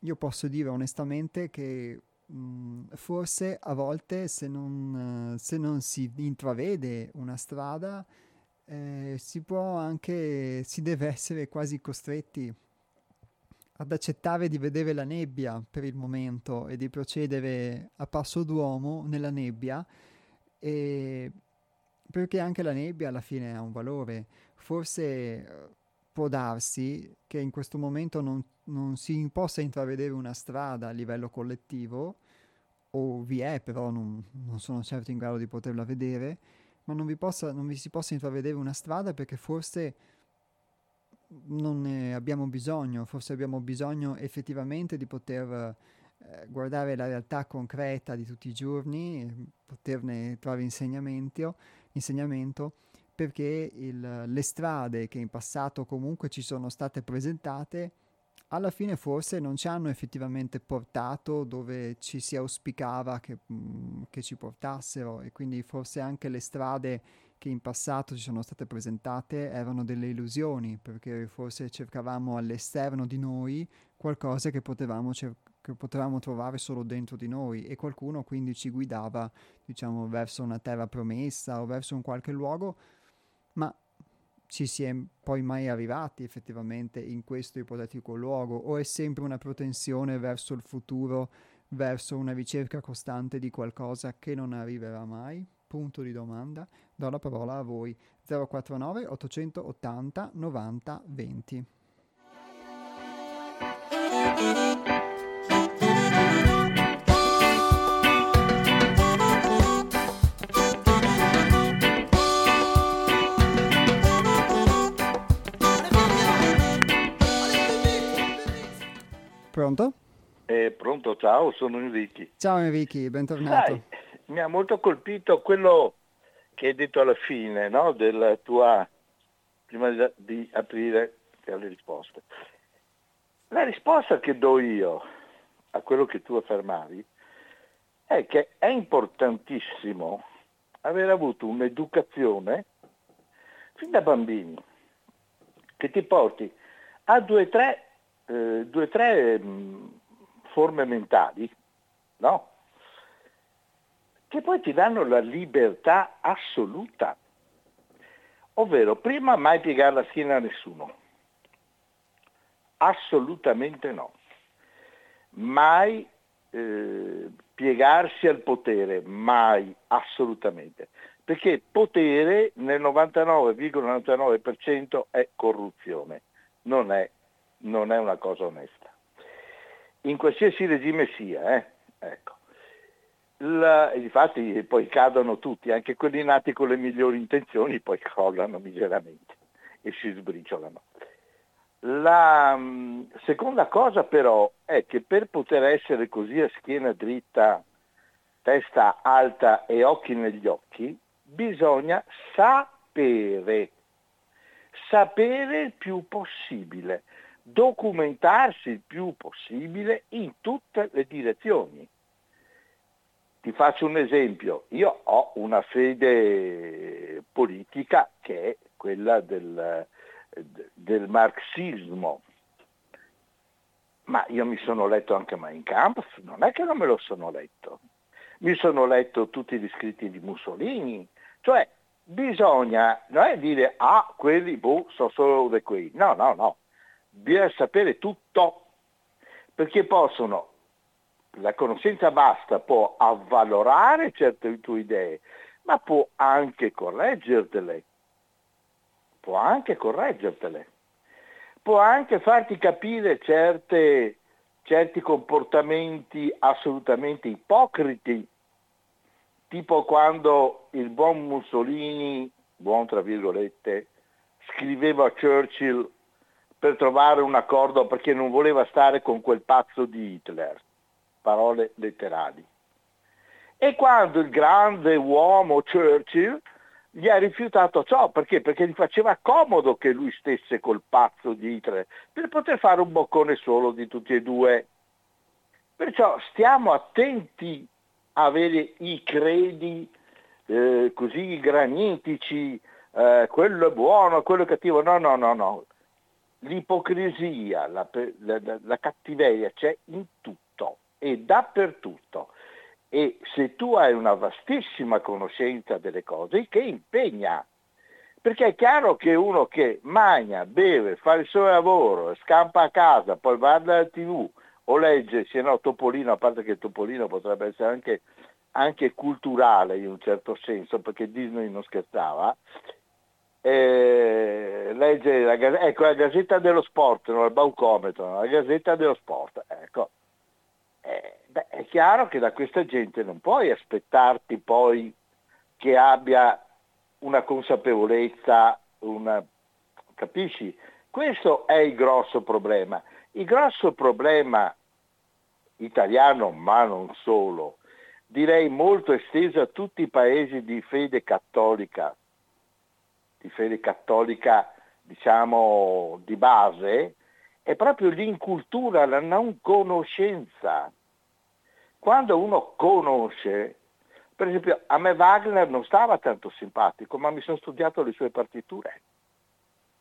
io posso dire onestamente che mh, mm, forse a volte se non, uh, se non, si intravede una strada eh, si può anche, si deve essere quasi costretti ad accettare di vedere la nebbia per il momento e di procedere a passo d'uomo nella nebbia e perché anche la nebbia alla fine ha un valore. Forse può darsi che in questo momento non, non si possa intravedere una strada a livello collettivo, o vi è, però non, non, sono certo in grado di poterla vedere, ma non vi, possa, non vi si possa intravedere una strada perché forse non ne abbiamo bisogno, forse abbiamo bisogno effettivamente di poter eh, guardare la realtà concreta di tutti i giorni, poterne trovare insegnamento, insegnamento perché il, le strade che in passato comunque ci sono state presentate alla fine forse non ci hanno effettivamente portato dove ci si auspicava che, mm, che ci portassero. E quindi forse anche le strade che in passato ci sono state presentate erano delle illusioni, perché forse cercavamo all'esterno di noi qualcosa che potevamo, cer- che potevamo trovare solo dentro di noi. E qualcuno quindi ci guidava, diciamo, verso una terra promessa o verso un qualche luogo, ma ci si è poi mai arrivati effettivamente in questo ipotetico luogo o è sempre una protensione verso il futuro, verso una ricerca costante di qualcosa che non arriverà mai? Punto di domanda. Do la parola a voi. 049 880 90 20. Pronto? Eh, pronto, ciao, sono Enrico. Ciao Enrico, bentornato. Sai, mi ha molto colpito quello che hai detto alla fine, no? Della tua, prima di, di aprire le risposte. La risposta che do io a quello che tu affermavi è che è importantissimo aver avuto un'educazione fin da bambini che ti porti a due o tre, eh, due, tre mh, forme mentali, no? che poi ti danno la libertà assoluta. Ovvero, prima mai piegare la schiena a nessuno. Assolutamente no. Mai eh, piegarsi al potere, mai, assolutamente. Perché potere nel 99,99% è corruzione, non è, non è, una cosa onesta. In qualsiasi regime sia, eh? ecco. La, infatti poi cadono tutti, anche quelli nati con le migliori intenzioni poi crollano miseramente e si sbriciolano. La mm, seconda cosa però è che per poter essere così a schiena dritta, testa alta e occhi negli occhi, bisogna sapere, sapere il più possibile, documentarsi il più possibile in tutte le direzioni. Ti faccio un esempio, io ho una fede politica che è quella del, del marxismo, ma io mi sono letto anche Mein Kampf, non è che non me lo sono letto, mi sono letto tutti gli scritti di Mussolini, cioè bisogna non è dire ah quelli boh, sono solo di quei, no no no, bisogna sapere tutto, perché possono la conoscenza basta può avvalorare certe tue idee, ma può anche correggertele. Può anche correggertele. Può anche farti capire certe, certi comportamenti assolutamente ipocriti, tipo quando il buon Mussolini, buon tra virgolette, scriveva a Churchill per trovare un accordo perché non voleva stare con quel pazzo di Hitler parole letterali. E quando il grande uomo Churchill gli ha rifiutato ciò, perché? Perché gli faceva comodo che lui stesse col pazzo di Hitler, per poter fare un boccone solo di tutti e due. Perciò stiamo attenti a avere i credi eh, così granitici, eh, quello è buono, quello è cattivo. No, no, no, no. L'ipocrisia, la, la, la, cattiveria c'è in tutto e dappertutto. E se tu hai una vastissima conoscenza delle cose, che impegna. Perché è chiaro che uno che magna, beve, fa il suo lavoro, scampa a casa, poi guarda la tv o legge, se no Topolino, a parte che Topolino potrebbe essere anche, anche culturale in un certo senso, perché Disney non scherzava, eh, legge la, ecco, la Gazzetta dello Sport, non il Baucometro, la Gazzetta dello Sport, ecco, eh, beh, è chiaro che da questa gente non puoi aspettarti poi che abbia una consapevolezza, una... capisci? Questo è il grosso problema. Il grosso problema italiano, ma non solo, direi molto esteso a tutti i paesi di fede cattolica, di fede cattolica diciamo di base, è proprio l'incultura, la non conoscenza. Quando uno conosce, per esempio a me Wagner non stava tanto simpatico, ma mi sono studiato le sue partiture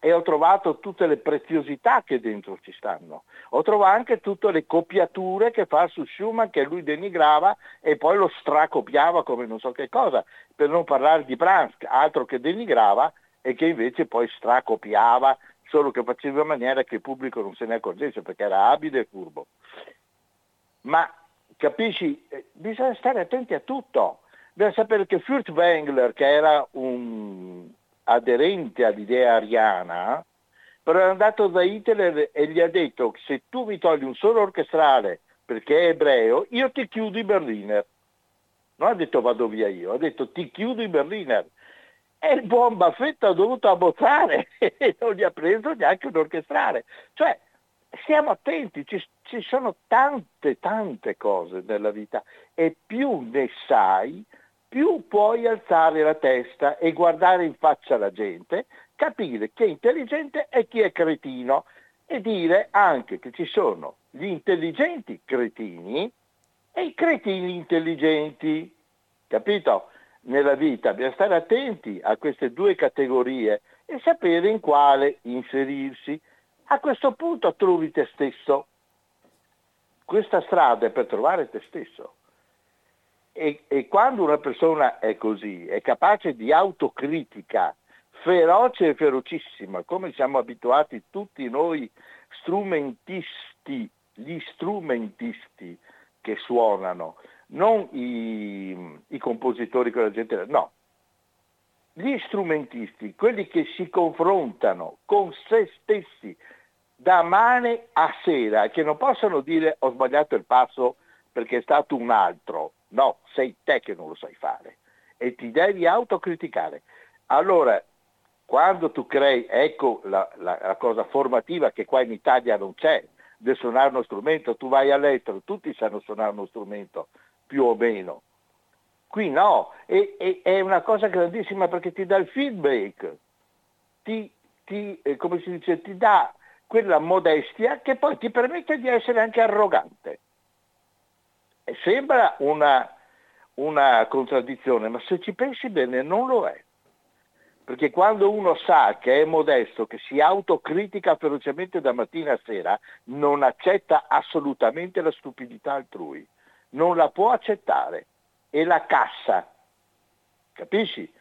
e ho trovato tutte le preziosità che dentro ci stanno. Ho trovato anche tutte le copiature che fa su Schumann che lui denigrava e poi lo stracopiava come non so che cosa, per non parlare di Brahms, altro che denigrava e che invece poi stracopiava, solo che faceva in maniera che il pubblico non se ne accorgesse perché era abile e furbo. Ma capisci, eh, bisogna stare attenti a tutto. Bisogna sapere che Furtwängler, che era un aderente all'idea ariana, però è andato da Hitler e gli ha detto che se tu mi togli un solo orchestrale perché è ebreo, io ti chiudo i Berliner. Non ha detto vado via io, ha detto ti chiudo i Berliner. E il buon Baffetto ha dovuto abbozzare e non gli ha preso neanche un orchestrale. Cioè, stiamo attenti, ci, ci sono tante, tante cose nella vita e più ne sai, più puoi alzare la testa e guardare in faccia la gente, capire chi è intelligente e chi è cretino e dire anche che ci sono gli intelligenti cretini e i cretini intelligenti. Capito? Nella vita bisogna stare attenti a queste due categorie e sapere in quale inserirsi. A questo punto trovi te stesso. Questa strada è per trovare te stesso. E, e, quando una persona è così, è capace di autocritica feroce e ferocissima, come siamo abituati tutti noi strumentisti, gli strumentisti che suonano, non i, i compositori con la gente, no, gli strumentisti, quelli che si confrontano con se stessi da mane a sera, che non possono dire ho sbagliato il passo perché è stato un altro, No, sei te che non lo sai fare e ti devi autocriticare. Allora, quando tu crei, ecco la, la, la, cosa formativa che qua in Italia non c'è, del suonare uno strumento, tu vai all'estero, tutti sanno suonare uno strumento, più o meno. Qui no, e, e, è una cosa grandissima perché ti dà il feedback, ti, ti, eh, come si dice, ti dà quella modestia che poi ti permette di essere anche arrogante. Sembra una, una contraddizione, ma se ci pensi bene non lo è. Perché quando uno sa che è modesto, che si autocritica ferocemente da mattina a sera, non accetta assolutamente la stupidità altrui. Non la può accettare e la cassa. Capisci?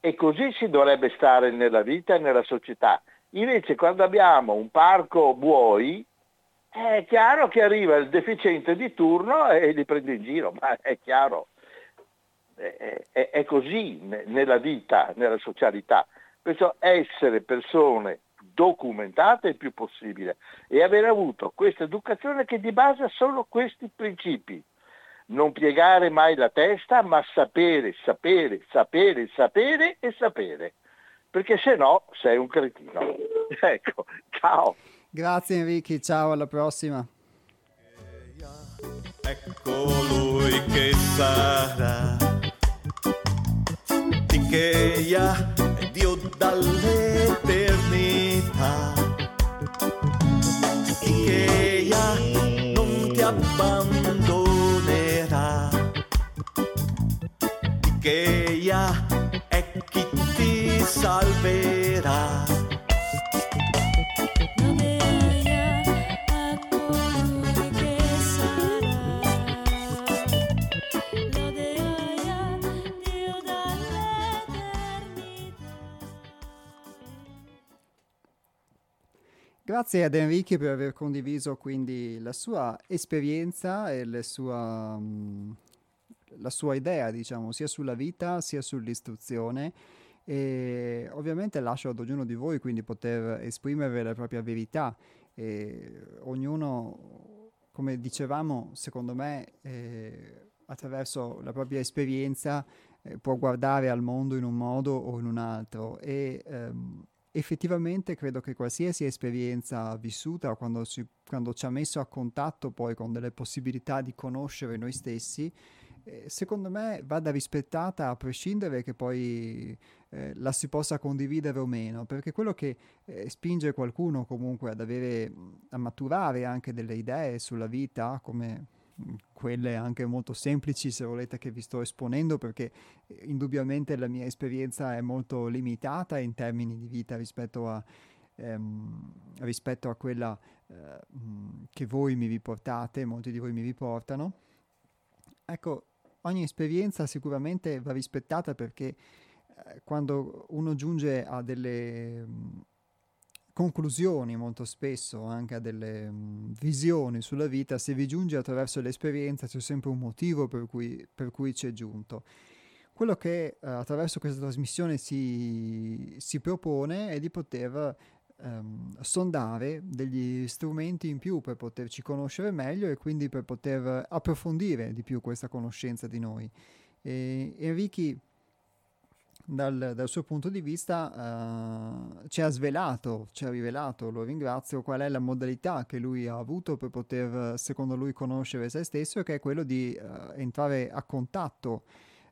E così si dovrebbe stare nella vita e nella società. Invece quando abbiamo un parco buoi, è chiaro che arriva il deficiente di turno e li prende in giro, ma è chiaro, è, è, è così nella vita, nella socialità. Perciò essere persone documentate il più possibile e aver avuto questa educazione che di base sono questi principi. Non piegare mai la testa, ma sapere, sapere, sapere, sapere e sapere. Perché se no sei un cretino. Ecco, ciao. Grazie Enrico, ciao, alla prossima. Ecco lui che sarà. Ikeia è Dio dall'eternità. Ikeia non ti abbandonerà. Ikeia è chi ti salverà. Grazie ad Enrique per aver condiviso quindi la sua esperienza e la sua, mm, la sua idea, diciamo, sia sulla vita sia sull'istruzione. E ovviamente lascio ad ognuno di voi quindi poter esprimere la propria verità. E ognuno come dicevamo, secondo me, eh, attraverso la propria esperienza eh, può guardare al mondo in un modo o in un altro e ehm, effettivamente credo che qualsiasi esperienza vissuta, quando, si, quando ci ha messo a contatto poi con delle possibilità di conoscere noi stessi, secondo me vada rispettata a prescindere che poi eh, la si possa condividere o meno, perché quello che eh, spinge qualcuno comunque ad avere, a maturare anche delle idee sulla vita, come quelle anche molto semplici se volete che vi sto esponendo perché eh, indubbiamente la mia esperienza è molto limitata in termini di vita rispetto a, ehm, rispetto a quella eh, che voi mi riportate, molti di voi mi riportano. Ecco, ogni esperienza sicuramente va rispettata perché eh, quando uno giunge a delle mh, conclusioni molto spesso, anche a delle mh, visioni sulla vita, se vi giunge attraverso l'esperienza c'è sempre un motivo per cui, per cui c'è giunto. Quello che eh, attraverso questa trasmissione si, si propone è di poter ehm, sondare degli strumenti in più per poterci conoscere meglio e quindi per poter approfondire di più questa conoscenza di noi. E Enrichi, dal, dal, suo punto di vista, uh, ci ha svelato, ci ha rivelato, lo ringrazio, qual è la modalità che lui ha avuto per poter, secondo lui, conoscere se stesso, che è quello di uh, entrare a contatto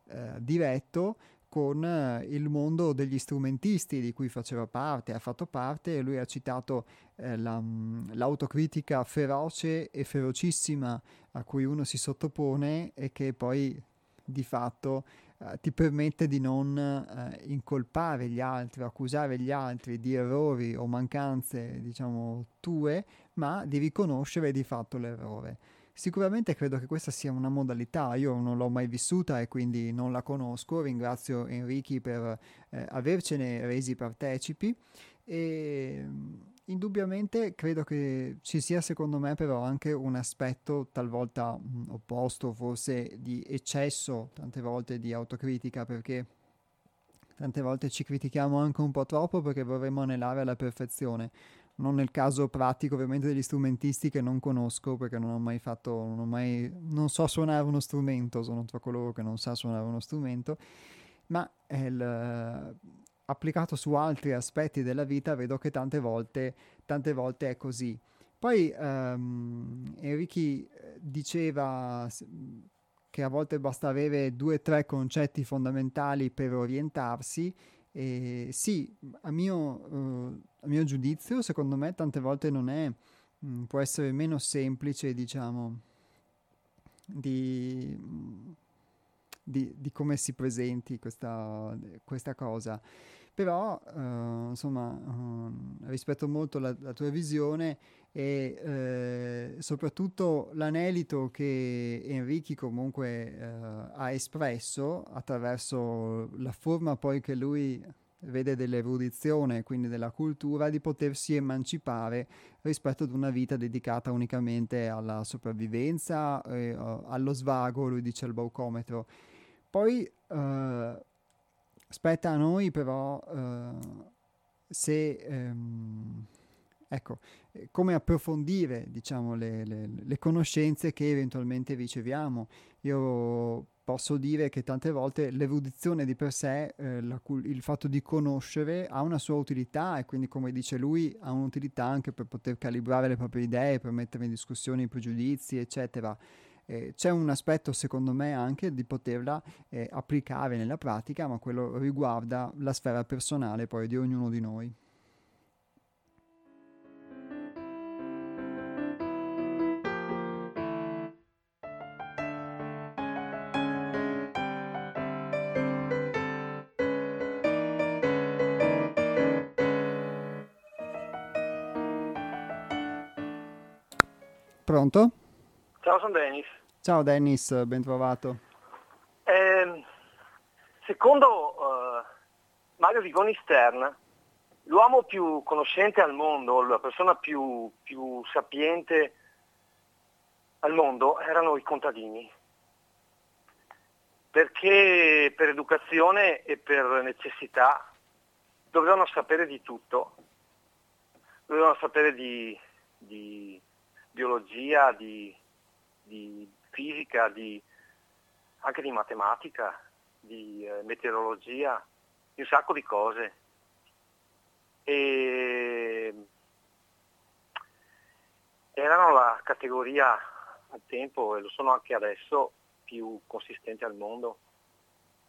uh, diretto con eh, il mondo degli strumentisti di cui faceva parte, ha fatto parte e lui ha citato eh, la, mm, l'autocritica feroce e ferocissima a cui uno si sottopone e che poi di fatto eh, ti permette di non eh, incolpare gli altri, accusare gli altri di errori o mancanze, diciamo, tue, ma di riconoscere di fatto l'errore. Sicuramente credo che questa sia una modalità, io non l'ho mai vissuta e quindi non la conosco, ringrazio Enrichi per eh, avercene resi partecipi e mm, indubbiamente credo che ci sia secondo me però anche un aspetto talvolta mh, mm, opposto, forse di eccesso, tante volte di autocritica perché tante volte ci critichiamo anche un po' troppo perché vorremmo anelare alla perfezione non nel caso pratico ovviamente degli strumentisti che non conosco perché non ho mai fatto, non, ho mai, non so suonare uno strumento, sono tra coloro che non sa suonare uno strumento, ma il, applicato su altri aspetti della vita vedo che tante volte, tante volte è così. Poi um, Enrichi eh, diceva che a volte basta avere due o tre concetti fondamentali per orientarsi e sì, a mio, uh, a mio, giudizio, secondo me, tante volte non è, mh, mm, può essere meno semplice, diciamo, di, di, di come si presenti questa, questa cosa. Però, uh, insomma, uh, rispetto molto la, la tua visione e eh, soprattutto l'anelito che Enrichi comunque eh, ha espresso attraverso la forma poi che lui vede dell'erudizione, quindi della cultura, di potersi emancipare rispetto ad una vita dedicata unicamente alla sopravvivenza, eh, allo svago, lui dice al baucometro. Poi eh, spetta a noi però eh, se... Ehm, ecco, eh, come approfondire diciamo, le, le, le, conoscenze che eventualmente riceviamo. Io posso dire che tante volte l'erudizione di per sé, eh, la, il fatto di conoscere ha una sua utilità e quindi come dice lui ha un'utilità anche per poter calibrare le proprie idee, per mettere in discussione i pregiudizi, eccetera. Eh, c'è un aspetto secondo me anche di poterla eh, applicare nella pratica, ma quello riguarda la sfera personale poi di ognuno di noi. Pronto? Ciao, sono Dennis. Ciao Dennis, ben trovato. Eh, secondo uh, Mario Vigoni Stern, l'uomo più conoscente al mondo, la persona più, più sapiente al mondo erano i contadini, perché per educazione e per necessità dovevano sapere di tutto, dovevano sapere di, di biologia, di, di fisica, di, anche di matematica, di eh, meteorologia, di un sacco di cose. E erano la categoria al tempo e lo sono anche adesso più consistenti al mondo,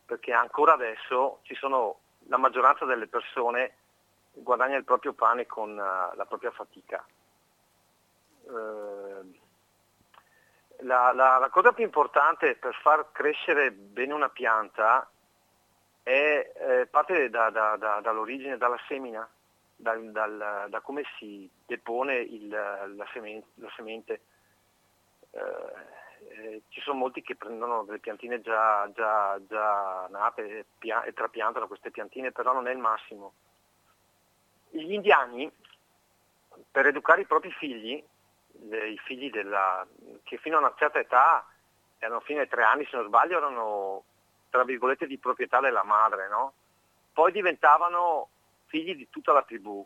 perché ancora adesso ci sono la maggioranza delle persone guadagna il proprio pane con uh, la propria fatica. Uh, la, la, la, cosa più importante per far crescere bene una pianta è, eh, parte da, da, da, dall'origine, dalla semina, dal, dal, da come si depone il, la, semente. La semente. Eh, eh, ci sono molti che prendono delle piantine già, già, già nate pia- e trapiantano queste piantine, però non è il massimo. Gli indiani, per educare i propri figli, i figli della, che fino a una certa età, erano fino ai tre anni se non sbaglio, erano tra virgolette di proprietà della madre, no? poi diventavano figli di tutta la tribù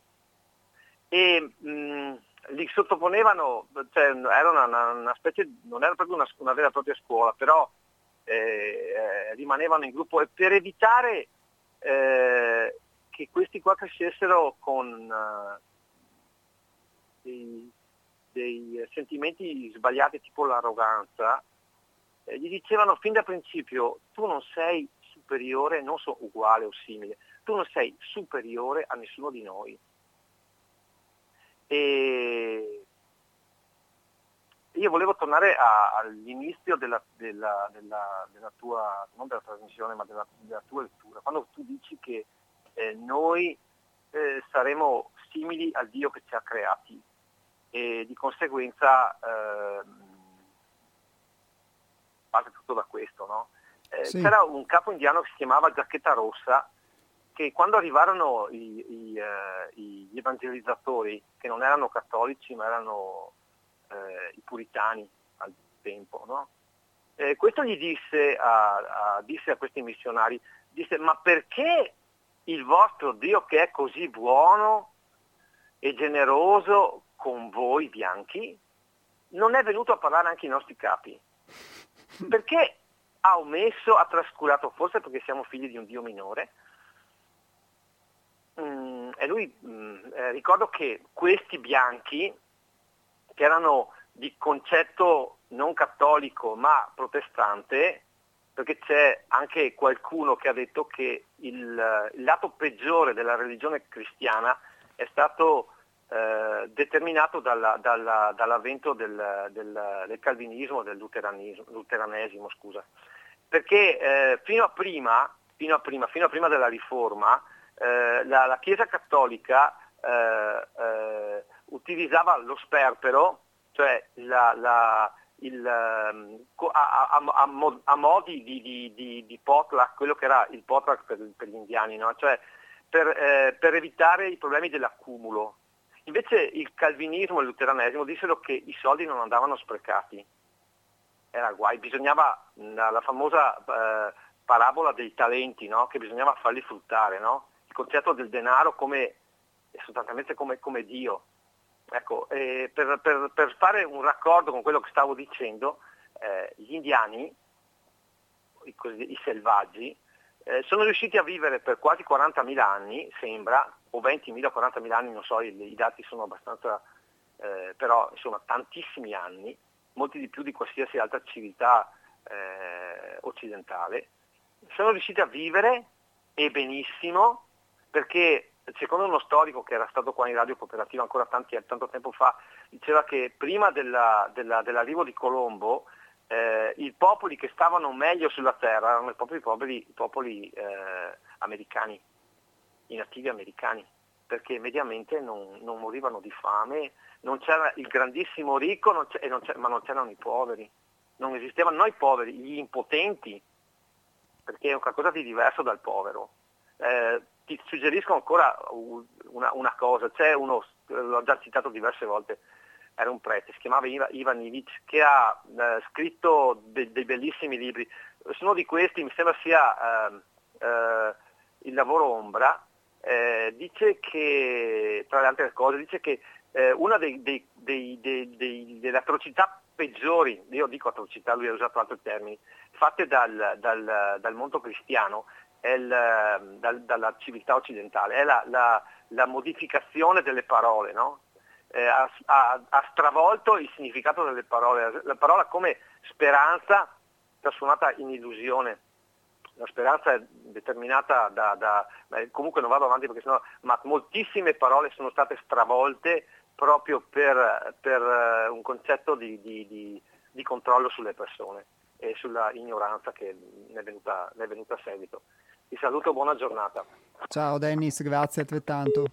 e mh, li sottoponevano, cioè, era una, una, una, specie, non era proprio una, una vera e propria scuola, però eh, eh, rimanevano in gruppo e per evitare eh, che questi qua crescessero con dei, dei, sentimenti sbagliati tipo l'arroganza, eh, gli dicevano fin da principio tu non sei superiore, non so uguale o simile, tu non sei superiore a nessuno di noi e io volevo tornare a, all'inizio della, della, della, della, tua, non della trasmissione, ma della, tua lettura, quando tu dici che eh, noi eh, saremo simili al Dio che ci ha creati e di conseguenza eh, parte tutto da questo, no? Eh, sì. C'era un capo indiano che si chiamava Giacchetta Rossa che quando arrivarono i, i, eh, gli evangelizzatori, che non erano cattolici ma erano eh, i puritani al tempo, no? questo gli disse a, a, disse a questi missionari, disse ma perché il vostro Dio che è così buono e generoso con voi bianchi non è venuto a parlare anche ai nostri capi? Perché ha omesso, ha trascurato, forse perché siamo figli di un Dio minore, Mm, e lui mm, eh, ricordo che questi bianchi, che erano di concetto non cattolico ma protestante, perché c'è anche qualcuno che ha detto che il, il lato peggiore della religione cristiana è stato eh, determinato dalla, dalla, dall'avvento del, del, del, calvinismo, del luteranesimo, scusa. perché eh, fino, a prima, fino, a prima, fino a prima della riforma eh, la, la, Chiesa Cattolica eh, eh, utilizzava lo sperpero, cioè la, la, il, ehm, a, a, modi di, di, di, di, potluck, quello che era il potluck per, per gli indiani, no? cioè per, per, evitare i problemi dell'accumulo. Invece il calvinismo e il luteranesimo dissero che i soldi non andavano sprecati, era guai, bisognava la, famosa eh, parabola dei talenti, no? che bisognava farli fruttare. No? il concetto del denaro come, sostanzialmente come, come Dio. Ecco, per, per, per, fare un raccordo con quello che stavo dicendo, eh, gli indiani, i, i selvaggi, eh, sono riusciti a vivere per quasi 40.000 anni, sembra, o 20.000 o 40.000 anni, non so, i, i dati sono abbastanza, eh, però insomma tantissimi anni, molti di più di qualsiasi altra civiltà eh, occidentale, sono riusciti a vivere e benissimo perché secondo uno storico che era stato qua in radio cooperativa ancora tanti, tanto tempo fa, diceva che prima della, della, dell'arrivo di Colombo eh, i popoli che stavano meglio sulla terra erano i popoli, i popoli eh, americani, i nativi americani, perché mediamente non, non, morivano di fame, non c'era il grandissimo ricco, non non ma non c'erano i poveri, non esistevano noi poveri, gli impotenti, perché è qualcosa di diverso dal povero. Eh, ti suggerisco ancora una, una, cosa, c'è uno, l'ho già citato diverse volte, era un prete, si chiamava Ivan Ivic, che ha eh, scritto de, dei bellissimi libri. Uno di questi mi sembra sia eh, eh, Il lavoro ombra, eh, dice che, tra le altre cose, dice che eh, una dei, dei, dei, delle atrocità peggiori, io dico atrocità, lui ha usato altri termini, fatte dal, dal, dal mondo cristiano, il, dal, dalla civiltà occidentale, è la, la, la modificazione delle parole, no? eh, ha, ha, ha, stravolto il significato delle parole, la parola come speranza trasformata in illusione. La speranza è determinata da, da comunque non vado avanti perché sennò, ma moltissime parole sono state stravolte proprio per, per eh, un concetto di, di, di, di, controllo sulle persone e sulla ignoranza che ne è venuta, ne è venuta a seguito. Ti saluto, buona giornata. Ciao Dennis, grazie altrettanto.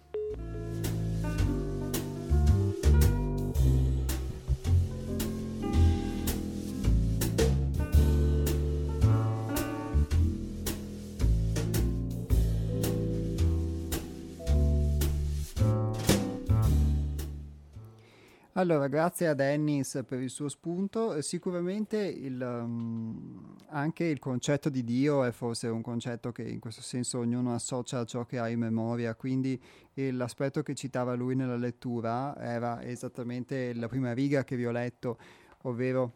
Allora, grazie a Dennis per il suo spunto. Sicuramente il, um, anche il concetto di Dio è forse un concetto che in questo senso ognuno associa a ciò che ha in memoria, quindi l'aspetto che citava lui nella lettura era esattamente la prima riga che vi ho letto, ovvero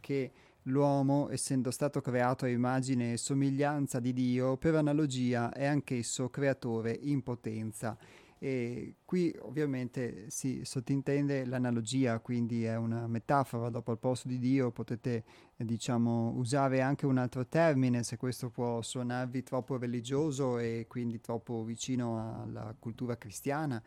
che l'uomo, essendo stato creato a immagine e somiglianza di Dio, per analogia è anch'esso creatore in potenza. E qui ovviamente si sottintende l'analogia, quindi è una metafora, dopo al posto di Dio potete eh, diciamo usare anche un altro termine se questo può suonarvi troppo religioso e quindi troppo vicino alla cultura cristiana.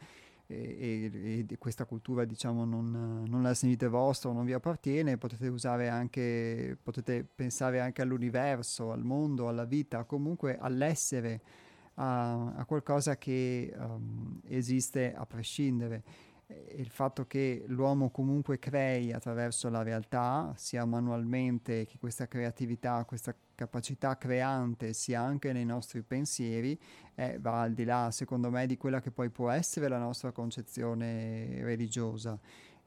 E, e, e, questa cultura diciamo non, non, la sentite vostra o non vi appartiene potete usare anche potete pensare anche all'universo al mondo alla vita comunque all'essere a, a qualcosa che um, esiste a prescindere. Il fatto che l'uomo comunque crei attraverso la realtà, sia manualmente che questa creatività, questa capacità creante sia anche nei nostri pensieri, eh, va al di là, secondo me, di quella che poi può essere la nostra concezione religiosa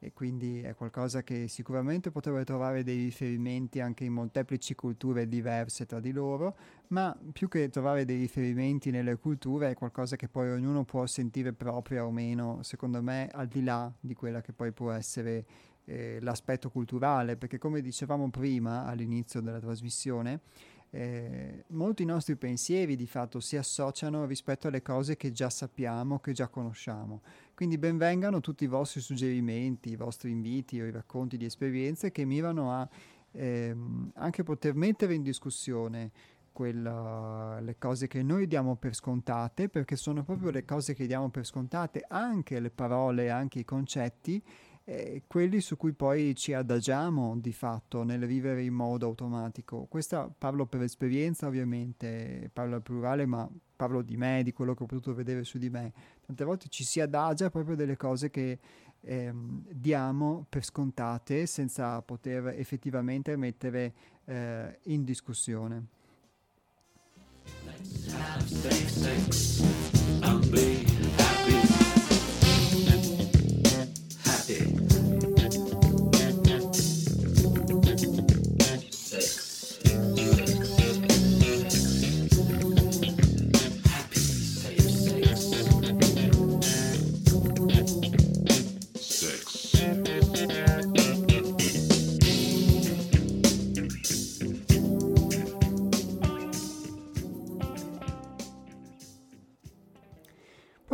e quindi è qualcosa che sicuramente potrebbe trovare dei riferimenti anche in molteplici culture diverse tra di loro, ma più che trovare dei riferimenti nelle culture è qualcosa che poi ognuno può sentire propria o meno, secondo me, al di là di quella che poi può essere eh, l'aspetto culturale, perché come dicevamo prima all'inizio della trasmissione, eh, molti nostri pensieri di fatto si associano rispetto alle cose che già sappiamo, che già conosciamo. Quindi benvengano tutti i vostri suggerimenti, i vostri inviti o i racconti di esperienze che mirano a ehm, anche poter mettere in discussione quella, le cose che noi diamo per scontate, perché sono proprio le cose che diamo per scontate, anche le parole, anche i concetti, eh, quelli su cui poi ci adagiamo di fatto nel vivere in modo automatico. Questa parlo per esperienza ovviamente, parlo al plurale, ma parlo di me, di quello che ho potuto vedere su di me. Tante volte ci si adagia proprio delle cose che ehm, diamo per scontate senza poter effettivamente mettere eh, in discussione. Let's have safe sex and be happy.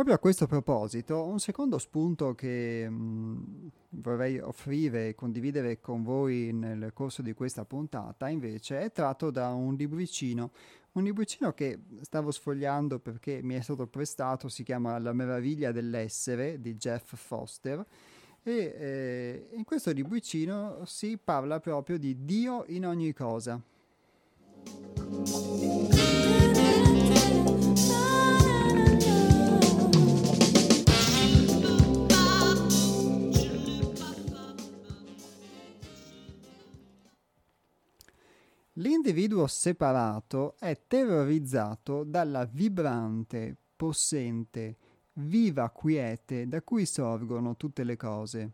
Proprio a questo proposito, un secondo spunto che mh, vorrei offrire e condividere con voi nel corso di questa puntata, invece, è tratto da un libricino, un libricino che stavo sfogliando perché mi è stato prestato, si chiama La meraviglia dell'essere di Jeff Foster e eh, in questo libricino si parla proprio di Dio in ogni cosa. L'individuo separato è terrorizzato dalla vibrante, possente, viva quiete da cui sorgono tutte le cose,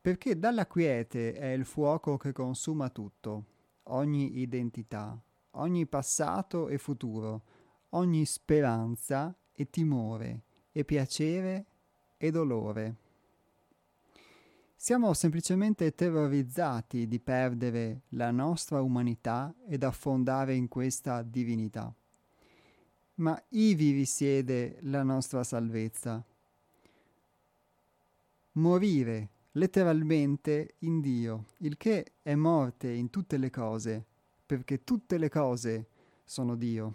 perché dalla quiete è il fuoco che consuma tutto, ogni identità, ogni passato e futuro, ogni speranza e timore, e piacere e dolore. Siamo semplicemente terrorizzati di perdere la nostra umanità ed affondare in questa divinità. Ma ivi risiede la nostra salvezza. Morire letteralmente in Dio, il che è morte in tutte le cose, perché tutte le cose sono Dio.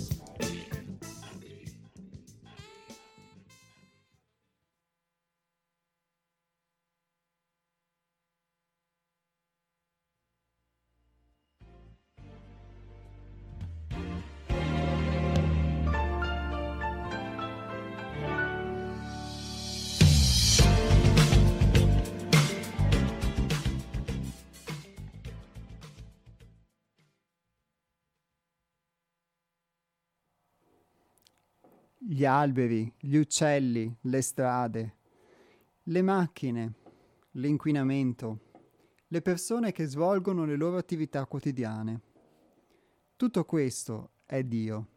gli alberi, gli uccelli, le strade, le macchine, l'inquinamento, le persone che svolgono le loro attività quotidiane. Tutto questo è Dio.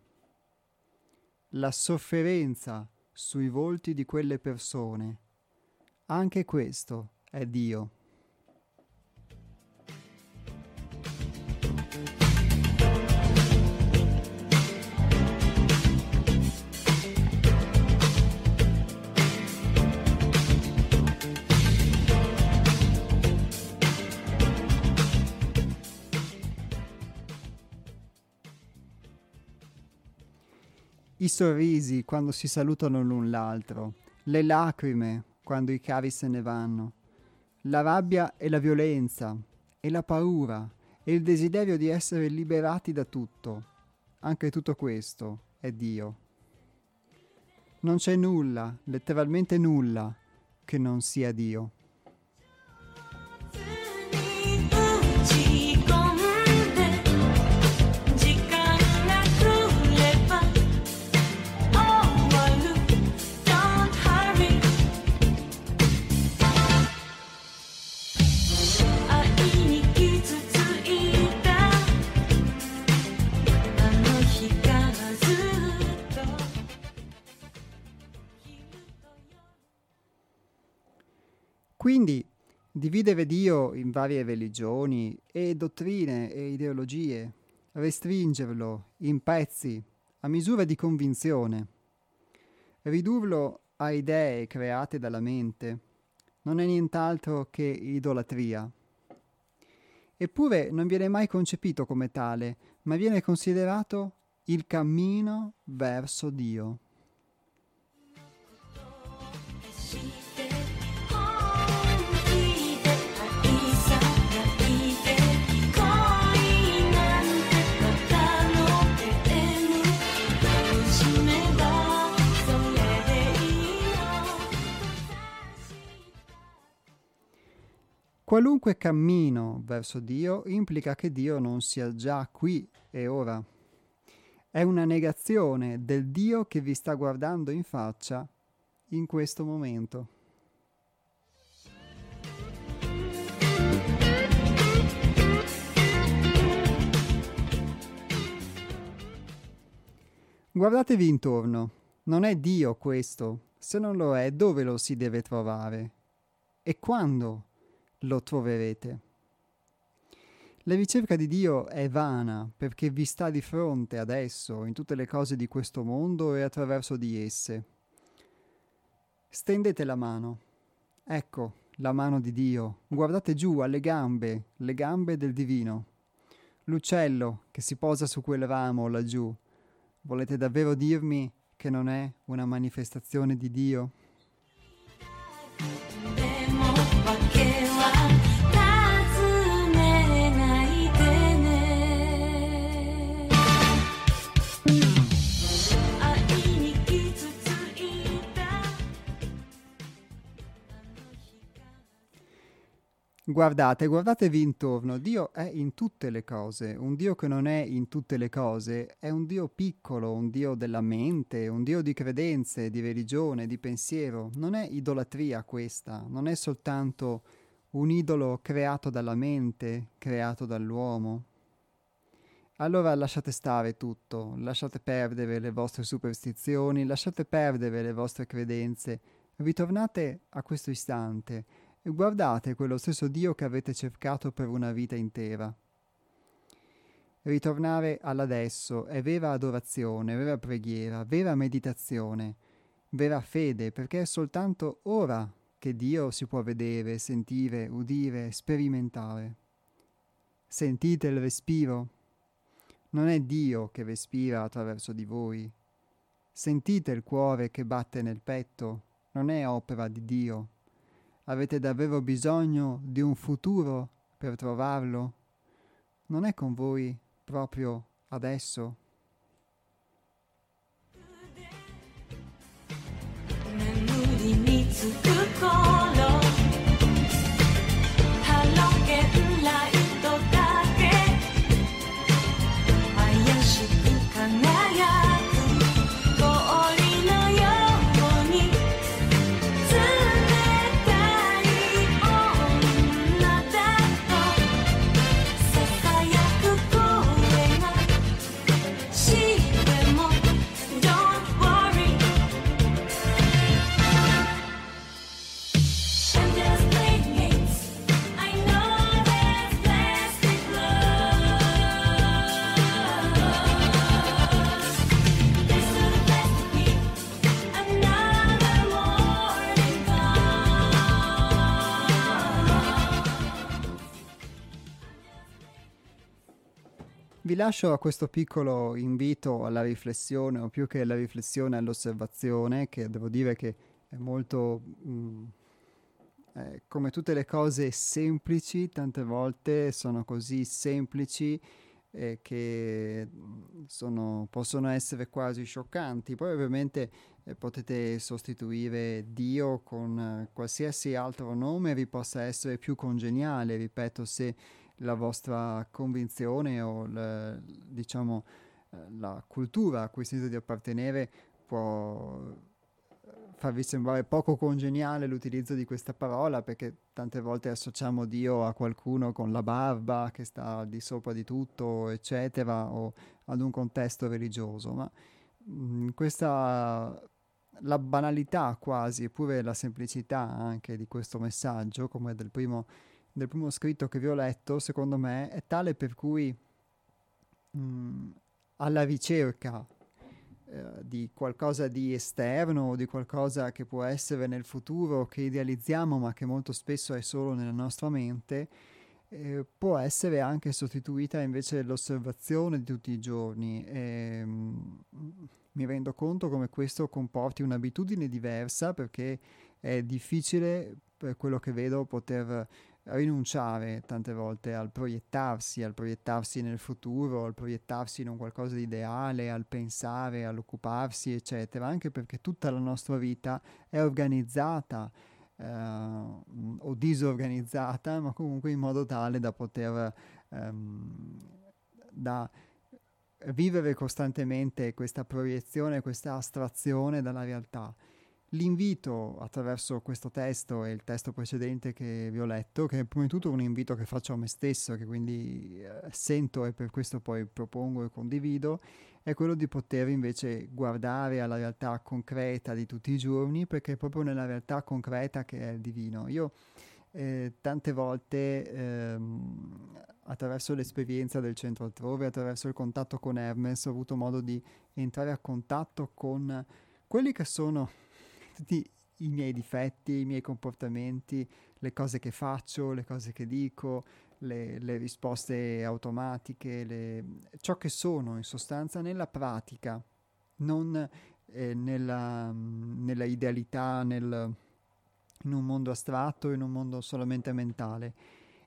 La sofferenza sui volti di quelle persone, anche questo è Dio. I sorrisi quando si salutano l'un l'altro, le lacrime quando i cari se ne vanno, la rabbia e la violenza, e la paura, e il desiderio di essere liberati da tutto. Anche tutto questo è Dio. Non c'è nulla, letteralmente nulla, che non sia Dio. Quindi dividere Dio in varie religioni e dottrine e ideologie, restringerlo in pezzi a misura di convinzione, ridurlo a idee create dalla mente, non è nient'altro che idolatria. Eppure non viene mai concepito come tale, ma viene considerato il cammino verso Dio. Qualunque cammino verso Dio implica che Dio non sia già qui e ora. È una negazione del Dio che vi sta guardando in faccia in questo momento. Guardatevi intorno, non è Dio questo, se non lo è dove lo si deve trovare? E quando? Lo troverete. La ricerca di Dio è vana perché vi sta di fronte adesso in tutte le cose di questo mondo e attraverso di esse. Stendete la mano. Ecco la mano di Dio. Guardate giù alle gambe, le gambe del divino. L'uccello che si posa su quel ramo laggiù. Volete davvero dirmi che non è una manifestazione di Dio? 訳は Guardate, guardatevi intorno, Dio è in tutte le cose, un Dio che non è in tutte le cose è un Dio piccolo, un Dio della mente, un Dio di credenze, di religione, di pensiero, non è idolatria questa, non è soltanto un idolo creato dalla mente, creato dall'uomo. Allora lasciate stare tutto, lasciate perdere le vostre superstizioni, lasciate perdere le vostre credenze, ritornate a questo istante guardate quello stesso Dio che avete cercato per una vita intera. Ritornare all'adesso è vera adorazione, vera preghiera, vera meditazione, vera fede, perché è soltanto ora che Dio si può vedere, sentire, udire, sperimentare. Sentite il respiro? Non è Dio che respira attraverso di voi. Sentite il cuore che batte nel petto? Non è opera di Dio. Avete davvero bisogno di un futuro per trovarlo? Non è con voi proprio adesso? Vi lascio a questo piccolo invito alla riflessione, o più che alla riflessione, all'osservazione, che devo dire che è molto... Mh, mm, eh, come tutte le cose semplici, tante volte sono così semplici eh, che sono, possono essere quasi scioccanti. Poi ovviamente eh, potete sostituire Dio con eh, qualsiasi altro nome vi possa essere più congeniale, ripeto, se la vostra convinzione o la, diciamo la cultura a cui siete di appartenere può eh, farvi sembrare poco congeniale l'utilizzo di questa parola perché tante volte associamo Dio a qualcuno con la barba che sta al di sopra di tutto, eccetera, o ad un contesto religioso, ma mh, mm, questa la banalità quasi, eppure la semplicità anche di questo messaggio, come del primo del primo scritto che vi ho letto, secondo me, è tale per cui mh, mm, alla ricerca eh, di qualcosa di esterno o di qualcosa che può essere nel futuro, che idealizziamo ma che molto spesso è solo nella nostra mente, eh, può essere anche sostituita invece l'osservazione di tutti i giorni. E, mh, mi rendo conto come questo comporti un'abitudine diversa perché è difficile per quello che vedo poter rinunciare tante volte al proiettarsi, al proiettarsi nel futuro, al proiettarsi in un qualcosa di ideale, al pensare, all'occuparsi, eccetera, anche perché tutta la nostra vita è organizzata eh, o disorganizzata, ma comunque in modo tale da poter ehm, da vivere costantemente questa proiezione, questa astrazione dalla realtà. L'invito attraverso questo testo e il testo precedente che vi ho letto, che è prima di tutto un invito che faccio a me stesso, che quindi eh, sento e per questo poi propongo e condivido, è quello di poter invece guardare alla realtà concreta di tutti i giorni, perché è proprio nella realtà concreta che è il divino. Io eh, tante volte ehm, attraverso l'esperienza del centro altrove, attraverso il contatto con Hermes, ho avuto modo di entrare a contatto con quelli che sono tutti i miei difetti, i miei comportamenti, le cose che faccio, le cose che dico, le, le risposte automatiche, le, ciò che sono in sostanza nella pratica, non eh, nella, nella, idealità, nel, in un mondo astratto, in un mondo solamente mentale.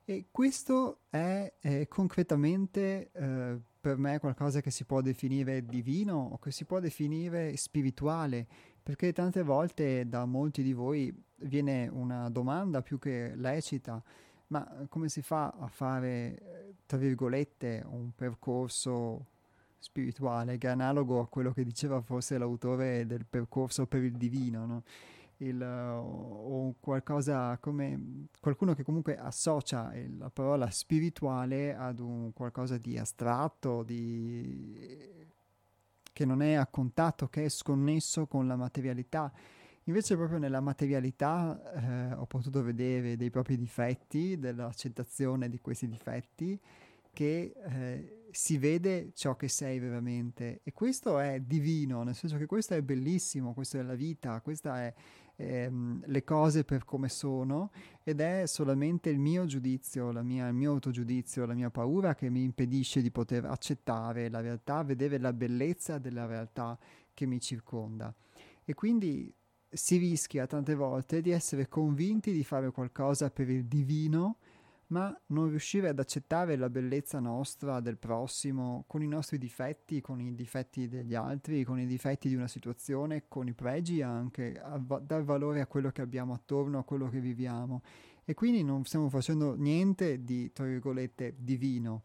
E questo è, è concretamente eh, per me qualcosa che si può definire divino o che si può definire spirituale, perché tante volte da molti di voi viene una domanda più che lecita, ma come si fa a fare, tra virgolette, un percorso spirituale che è analogo a quello che diceva forse l'autore del percorso per il divino, no? il, o qualcosa come qualcuno che comunque associa la parola spirituale ad un qualcosa di astratto, di, che non è a contatto, che è sconnesso con la materialità. Invece proprio nella materialità eh, ho potuto vedere dei propri difetti, dell'accettazione di questi difetti, che eh, si vede ciò che sei veramente. E questo è divino, nel senso che questo è bellissimo, questa è la vita, questa è ehm, le cose per come sono ed è solamente il mio giudizio, mia, il mio autogiudizio, la mia paura che mi impedisce di poter accettare la realtà, vedere la bellezza della realtà che mi circonda. E quindi si rischia tante volte di essere convinti di fare qualcosa per il divino ma non riuscire ad accettare la bellezza nostra del prossimo con i nostri difetti, con i difetti degli altri, con i difetti di una situazione, con i pregi anche, a va- dar valore a quello che abbiamo attorno, a quello che viviamo. E quindi non stiamo facendo niente di, tra virgolette, divino.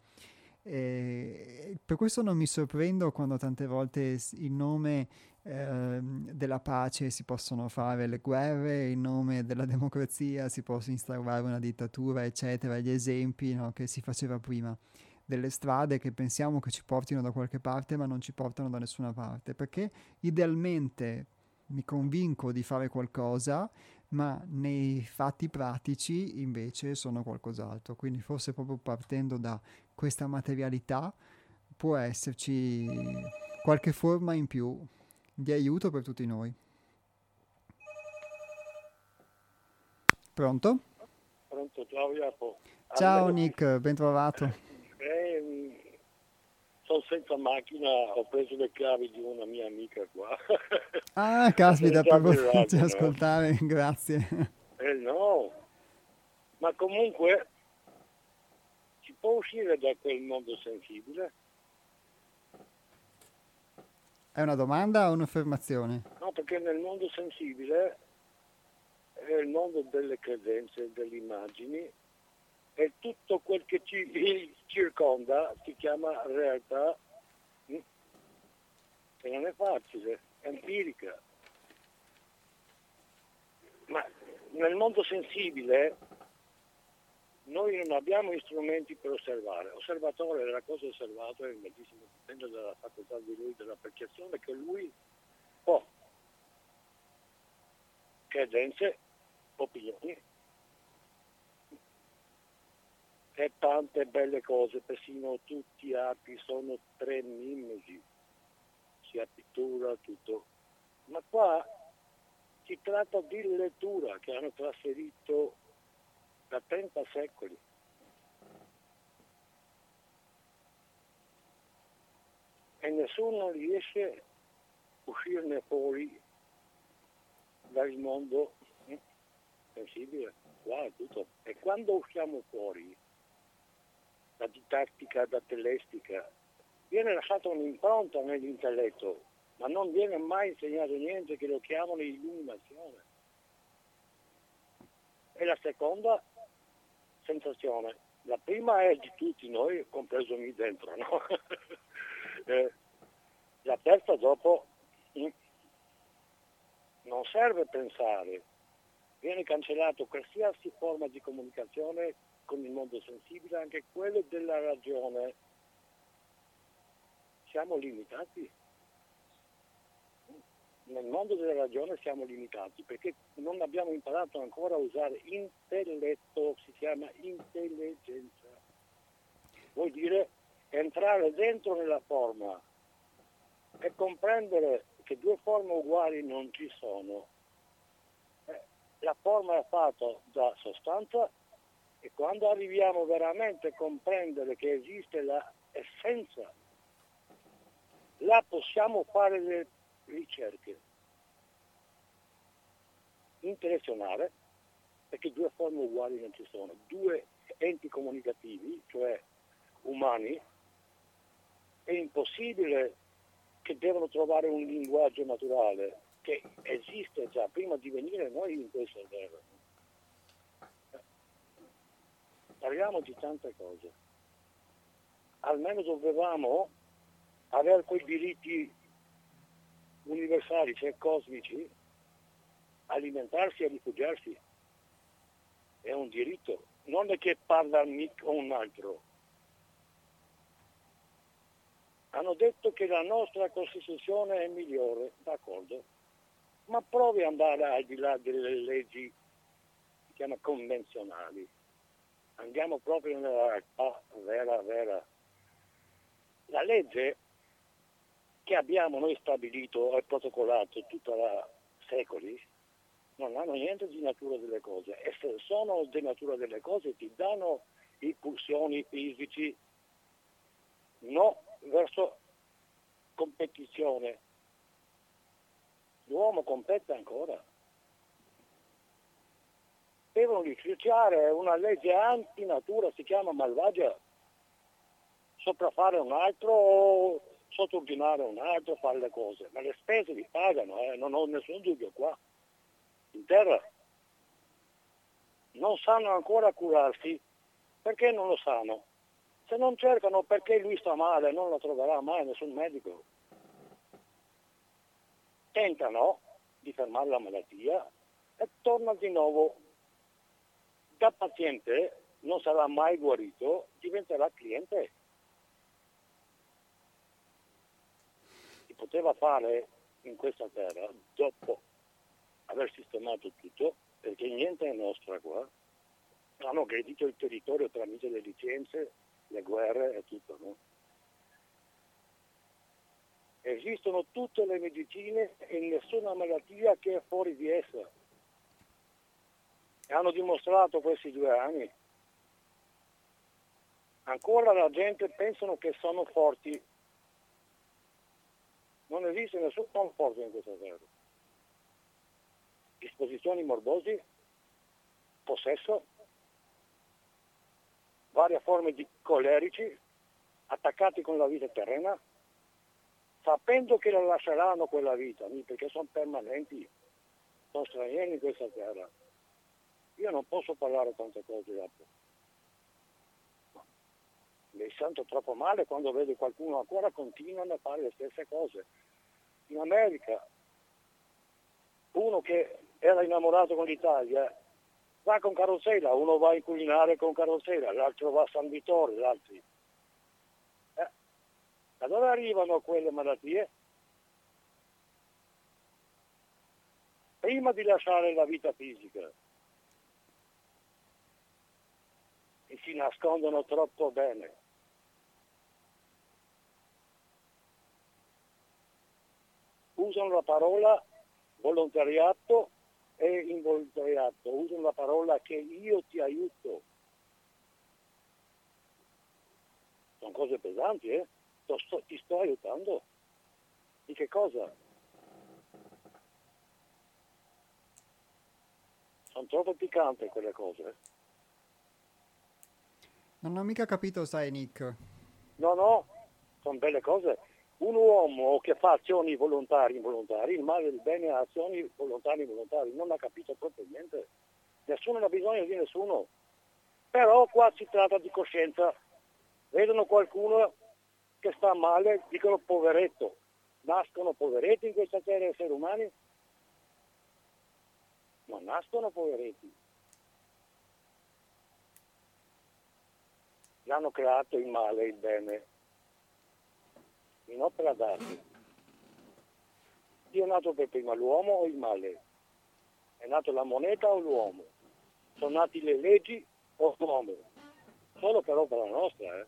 E per questo non mi sorprendo quando tante volte in nome eh, della pace si possono fare le guerre, in nome della democrazia si può instaurare una dittatura, eccetera, gli esempi no, che si faceva prima delle strade che pensiamo che ci portino da qualche parte ma non ci portano da nessuna parte, perché idealmente mi convinco di fare qualcosa, ma nei fatti pratici invece sono qualcos'altro. Quindi forse proprio partendo da questa materialità può esserci qualche forma in più di aiuto per tutti noi. Pronto? Pronto, ciao Jacopo. Ciao Nick, ben trovato. Eh, sono senza macchina, ho preso le chiavi di una mia amica qua. Ah, caspita, per poterti ascoltare, grazie. Eh no, ma comunque si può uscire da quel mondo sensibile? È una domanda o un'affermazione? No, perché nel mondo sensibile è il mondo delle credenze, delle immagini e tutto quel che ci circonda si chiama realtà mm, e non è facile, è empirica. Ma nel mondo sensibile noi non abbiamo strumenti per osservare. Osservatore, la cosa osservata è il medesimo, dipende dalla facoltà di lui, della percezione che lui può. Credenze, opinioni e tante belle cose, persino tutti gli arti sono tre mimesi, sia pittura, tutto. Ma qua si tratta di lettura che hanno trasferito da 30 secoli. E nessuno riesce a uscirne fuori dal mondo eh, sensibile, qua tutto. E quando usciamo fuori, da didattica, da telestica, viene lasciata un'impronta nell'intelletto, ma non viene mai insegnato niente che lo chiamano illuminazione. E la seconda sensazione. La prima è di tutti noi, compreso me dentro, no? eh, la terza dopo mm, non serve pensare, viene cancellato qualsiasi forma di comunicazione con il mondo sensibile, anche quello della ragione. Siamo limitati nel mondo della ragione siamo limitati perché non abbiamo imparato ancora a usare intelletto, si chiama intelligenza. Vuol dire entrare dentro nella forma e comprendere che due forme uguali non ci sono. Eh, la forma è fatta da sostanza e quando arriviamo veramente a comprendere che esiste l'essenza, là possiamo fare le ricerche. Intenzionale, perché due forme uguali non ci sono, due enti comunicativi, cioè umani, è impossibile che devono trovare un linguaggio naturale che esiste già prima di venire noi in questa terra. parliamo di tante cose. Almeno dovevamo avere quei diritti universali, cioè cosmici, alimentarsi e rifugiarsi. È un diritto, non è che parla mica un altro. Hanno detto che la nostra Costituzione è migliore, d'accordo, ma provi ad andare al di là delle leggi, si chiama convenzionali. Andiamo proprio nella realtà vera, vera. La legge che abbiamo noi stabilito e protocollato tutta la secoli non hanno niente di natura delle cose e se sono di natura delle cose ti danno impulsioni fisici no verso competizione. L'uomo compete ancora. Devono rifiutare una legge antinatura, si chiama malvagia, sopraffare un altro o sottordinare un altro, fare le cose. Ma le spese li pagano, eh? non ho nessun dubbio qua. In terra non sanno ancora curarsi perché non lo sanno se non cercano perché lui sta male non lo troverà mai nessun medico. Tentano di fermare la malattia e torna di nuovo. Da paziente non sarà mai guarito, diventerà cliente. Poteva fare in questa terra, dopo aver sistemato tutto, perché niente è nostra qua, hanno aggredito il territorio tramite le licenze le guerre e tutto. No? Esistono tutte le medicine e nessuna malattia che è fuori di essa. E hanno dimostrato questi due anni. Ancora la gente pensano che sono forti. Non esiste nessun conforto in questa terra. Disposizioni morbosi, possesso, varie forme di colerici attaccati con la vita terrena, sapendo che la lasceranno quella vita, perché sono permanenti, sono stranieri in questa terra. Io non posso parlare tante cose dopo. Mi sento troppo male quando vedo qualcuno ancora continuano a fare le stesse cose. In America, uno che era innamorato con l'Italia va con carrozzella, uno va in culinare con carrozzella, l'altro va a San Vittorio, l'altro. Eh, da dove arrivano quelle malattie? Prima di lasciare la vita fisica. E si nascondono troppo bene. Usano la parola volontariato è involontariato, uso una parola che io ti aiuto. Sono cose pesanti, eh? Sto, ti sto aiutando. Di che cosa? Sono troppo piccanti quelle cose. Eh? Non ho mica capito, sai Nick. No, no, sono belle cose un uomo che fa azioni volontarie involontarie, il male e il bene ha azioni volontarie involontarie, non ha capito proprio niente. Nessuno ha bisogno di nessuno. Però qua si tratta di coscienza. Vedono qualcuno che sta male, dicono poveretto. Nascono poveretti in questa terra esseri umani? Non nascono poveretti. L'hanno creato il male e il bene in opera d'arte. Chi è nato per prima, l'uomo o il male? È nato la moneta o l'uomo? Sono nati le leggi o l'uomo? Solo per opera nostra, eh?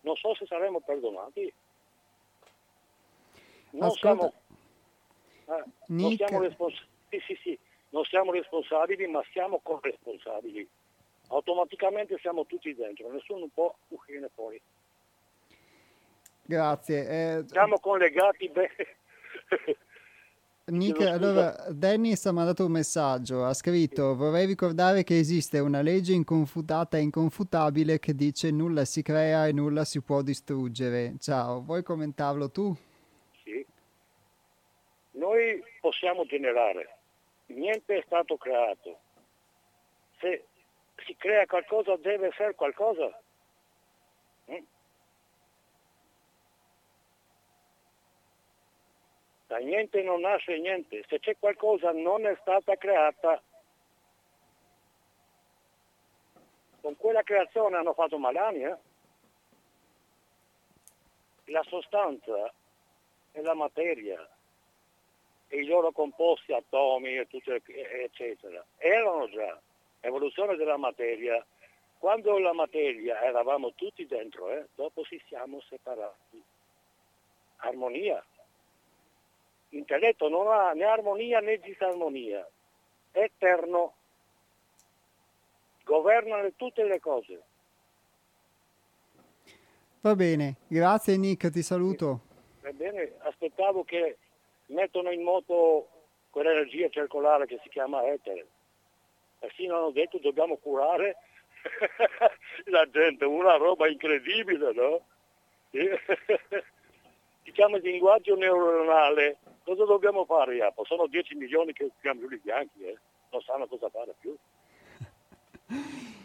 Non so se saremo perdonati. Non Ascolta. siamo, eh, non siamo responsabili. Sì, sì, sì, non siamo responsabili, ma siamo corresponsabili. Automaticamente siamo tutti dentro, nessuno può uscire fuori. Grazie. Eh, Siamo collegati bene. Nick, allora, Dennis ha mandato un messaggio, ha scritto vorrei ricordare che esiste una legge inconfutata e inconfutabile che dice nulla si crea e nulla si può distruggere. Ciao, vuoi commentarlo tu? Sì. Noi possiamo generare, niente è stato creato. Se si crea qualcosa deve essere qualcosa. Mm? Da niente non nasce niente. Se c'è qualcosa non è stata creata, con quella creazione hanno fatto malani. Eh? La sostanza e la materia e i loro composti atomi eccetera erano già evoluzione della materia quando la materia eravamo tutti dentro eh, dopo ci siamo separati armonia intelletto non ha né armonia né disarmonia è eterno governa tutte le cose va bene grazie Nick ti saluto Ebbene, aspettavo che mettono in moto quell'energia circolare che si chiama etere. Persino hanno detto dobbiamo curare la gente, una roba incredibile, no? si chiama linguaggio neuronale. Cosa dobbiamo fare, Iapo? Sono 10 milioni che siamo lì bianchi, eh? non sanno cosa fare più.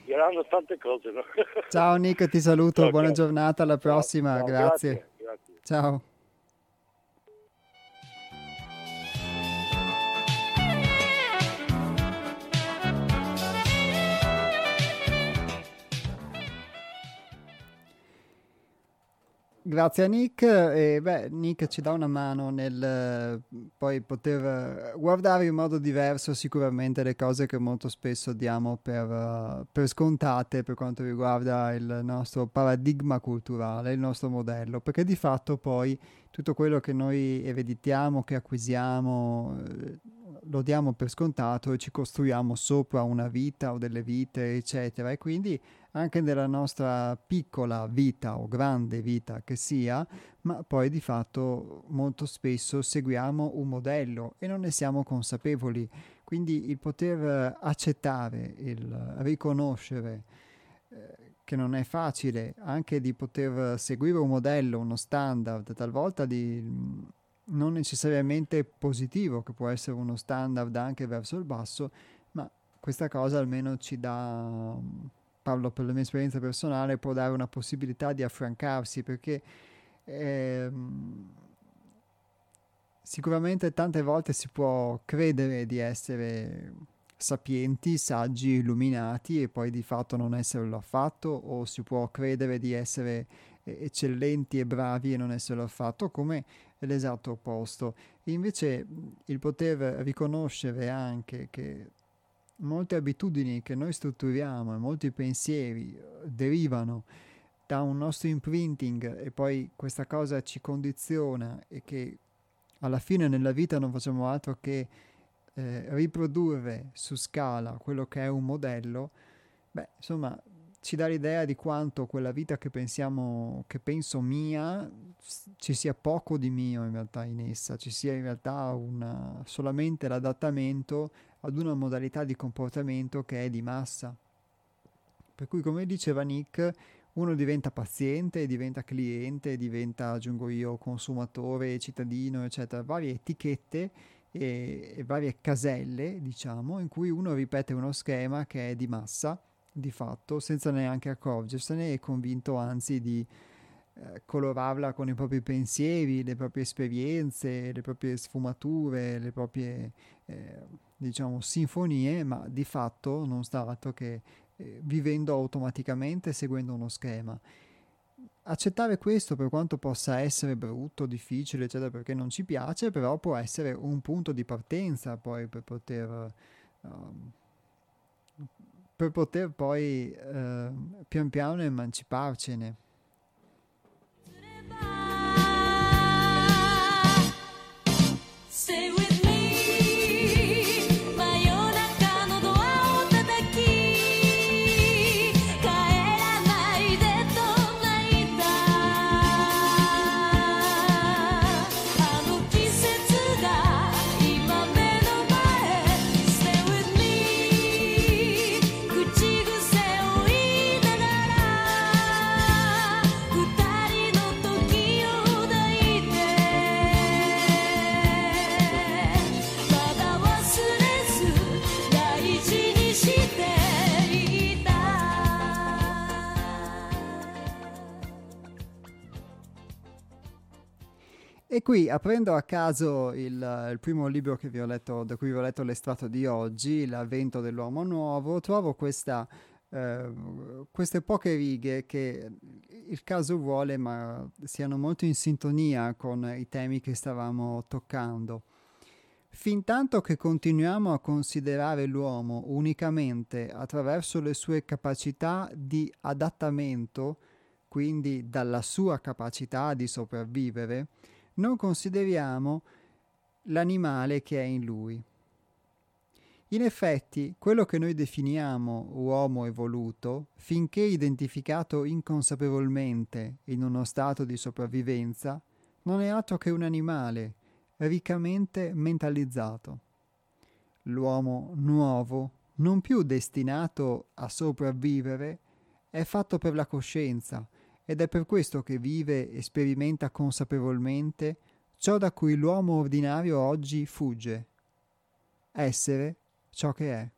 Diranno tante cose, no? Ciao Nick, ti saluto, ciao, buona ciao. giornata, alla prossima, ciao, grazie. grazie. grazie. Ciao. Grazie a Nick. E beh, Nick ci dà una mano nel poi poter guardare in modo diverso sicuramente le cose che molto spesso diamo per, per scontate per quanto riguarda il nostro paradigma culturale, il nostro modello, perché di fatto poi tutto quello che noi ereditiamo, che acquisiamo, lo diamo per scontato e ci costruiamo sopra una vita o delle vite, eccetera. E quindi anche nella nostra piccola vita o grande vita che sia, ma poi di fatto molto spesso seguiamo un modello e non ne siamo consapevoli. Quindi il poter accettare, il riconoscere eh, che non è facile anche di poter seguire un modello, uno standard, talvolta di non necessariamente positivo, che può essere uno standard anche verso il basso, ma questa cosa almeno ci dà parlo per la mia esperienza personale, può dare una possibilità di affrancarsi perché ehm, sicuramente tante volte si può credere di essere sapienti, saggi, illuminati e poi di fatto non esserlo affatto o si può credere di essere eccellenti e bravi e non esserlo affatto come l'esatto opposto. Invece il poter riconoscere anche che molte abitudini che noi strutturiamo e molti pensieri eh, derivano da un nostro imprinting e poi questa cosa ci condiziona e che alla fine nella vita non facciamo altro che eh, riprodurre su scala quello che è un modello, beh, insomma, ci dà l'idea di quanto quella vita che pensiamo, che penso mia, ci sia poco di mio in realtà in essa, ci sia in realtà una, solamente l'adattamento ad una modalità di comportamento che è di massa. Per cui, come diceva Nick, uno diventa paziente, diventa cliente, diventa, aggiungo io, consumatore, cittadino, eccetera, varie etichette e, e varie caselle, diciamo, in cui uno ripete uno schema che è di massa, di fatto, senza neanche accorgersene e convinto anzi di eh, colorarla con i propri pensieri, le proprie esperienze, le proprie sfumature, le proprie eh, diciamo sinfonie, ma di fatto non sta altro che eh, vivendo automaticamente seguendo uno schema. Accettare questo per quanto possa essere brutto, difficile, eccetera, perché non ci piace, però può essere un punto di partenza poi per poter, uh, per poter poi uh, pian piano emanciparcene. E qui, aprendo a caso il, il primo libro letto, da cui vi ho letto l'estratto di oggi, L'avvento dell'uomo nuovo, trovo questa, eh, queste poche righe che il caso vuole, ma siano molto in sintonia con i temi che stavamo toccando. Fintanto che continuiamo a considerare l'uomo unicamente attraverso le sue capacità di adattamento, quindi dalla sua capacità di sopravvivere, non consideriamo l'animale che è in lui. In effetti, quello che noi definiamo uomo evoluto, finché identificato inconsapevolmente in uno stato di sopravvivenza, non è altro che un animale riccamente mentalizzato. L'uomo nuovo, non più destinato a sopravvivere, è fatto per la coscienza, ed è per questo che vive e sperimenta consapevolmente ciò da cui l'uomo ordinario oggi fugge, essere ciò che è.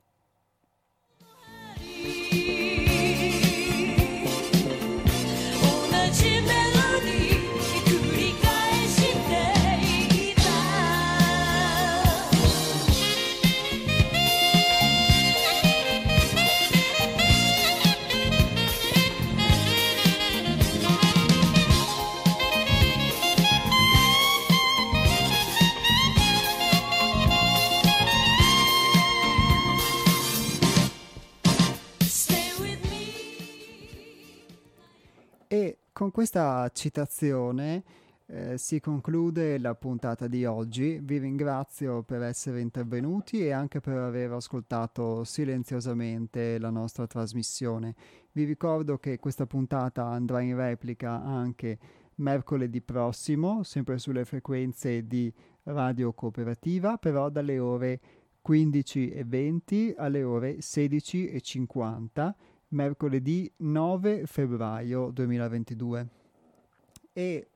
Con questa citazione eh, si conclude la puntata di oggi. Vi ringrazio per essere intervenuti e anche per aver ascoltato silenziosamente la nostra trasmissione. Vi ricordo che questa puntata andrà in replica anche mercoledì prossimo, sempre sulle frequenze di Radio Cooperativa, però dalle ore 15.20 alle ore 16.50 mercoledì 9 febbraio 2022. E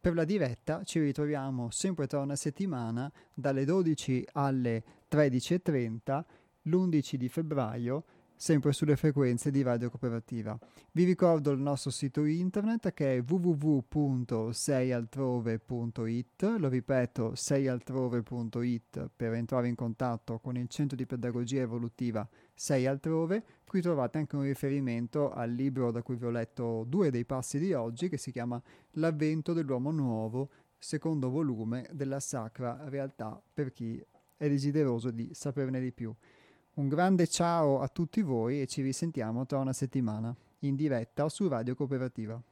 per la diretta ci ritroviamo sempre tra una settimana dalle 12 alle 13.30 l'11 di febbraio sempre sulle frequenze di Radio Cooperativa. Vi ricordo il nostro sito internet che è www.seialtrove.it, lo ripeto, seialtrove.it per entrare in contatto con il Centro di Pedagogia Evolutiva Sei Altrove. Qui trovate anche un riferimento al libro da cui vi ho letto due dei passi di oggi che si chiama L'avvento dell'uomo nuovo, secondo volume della sacra realtà per chi è desideroso di saperne di più. Un grande ciao a tutti voi e ci risentiamo tra una settimana in diretta su Radio Cooperativa.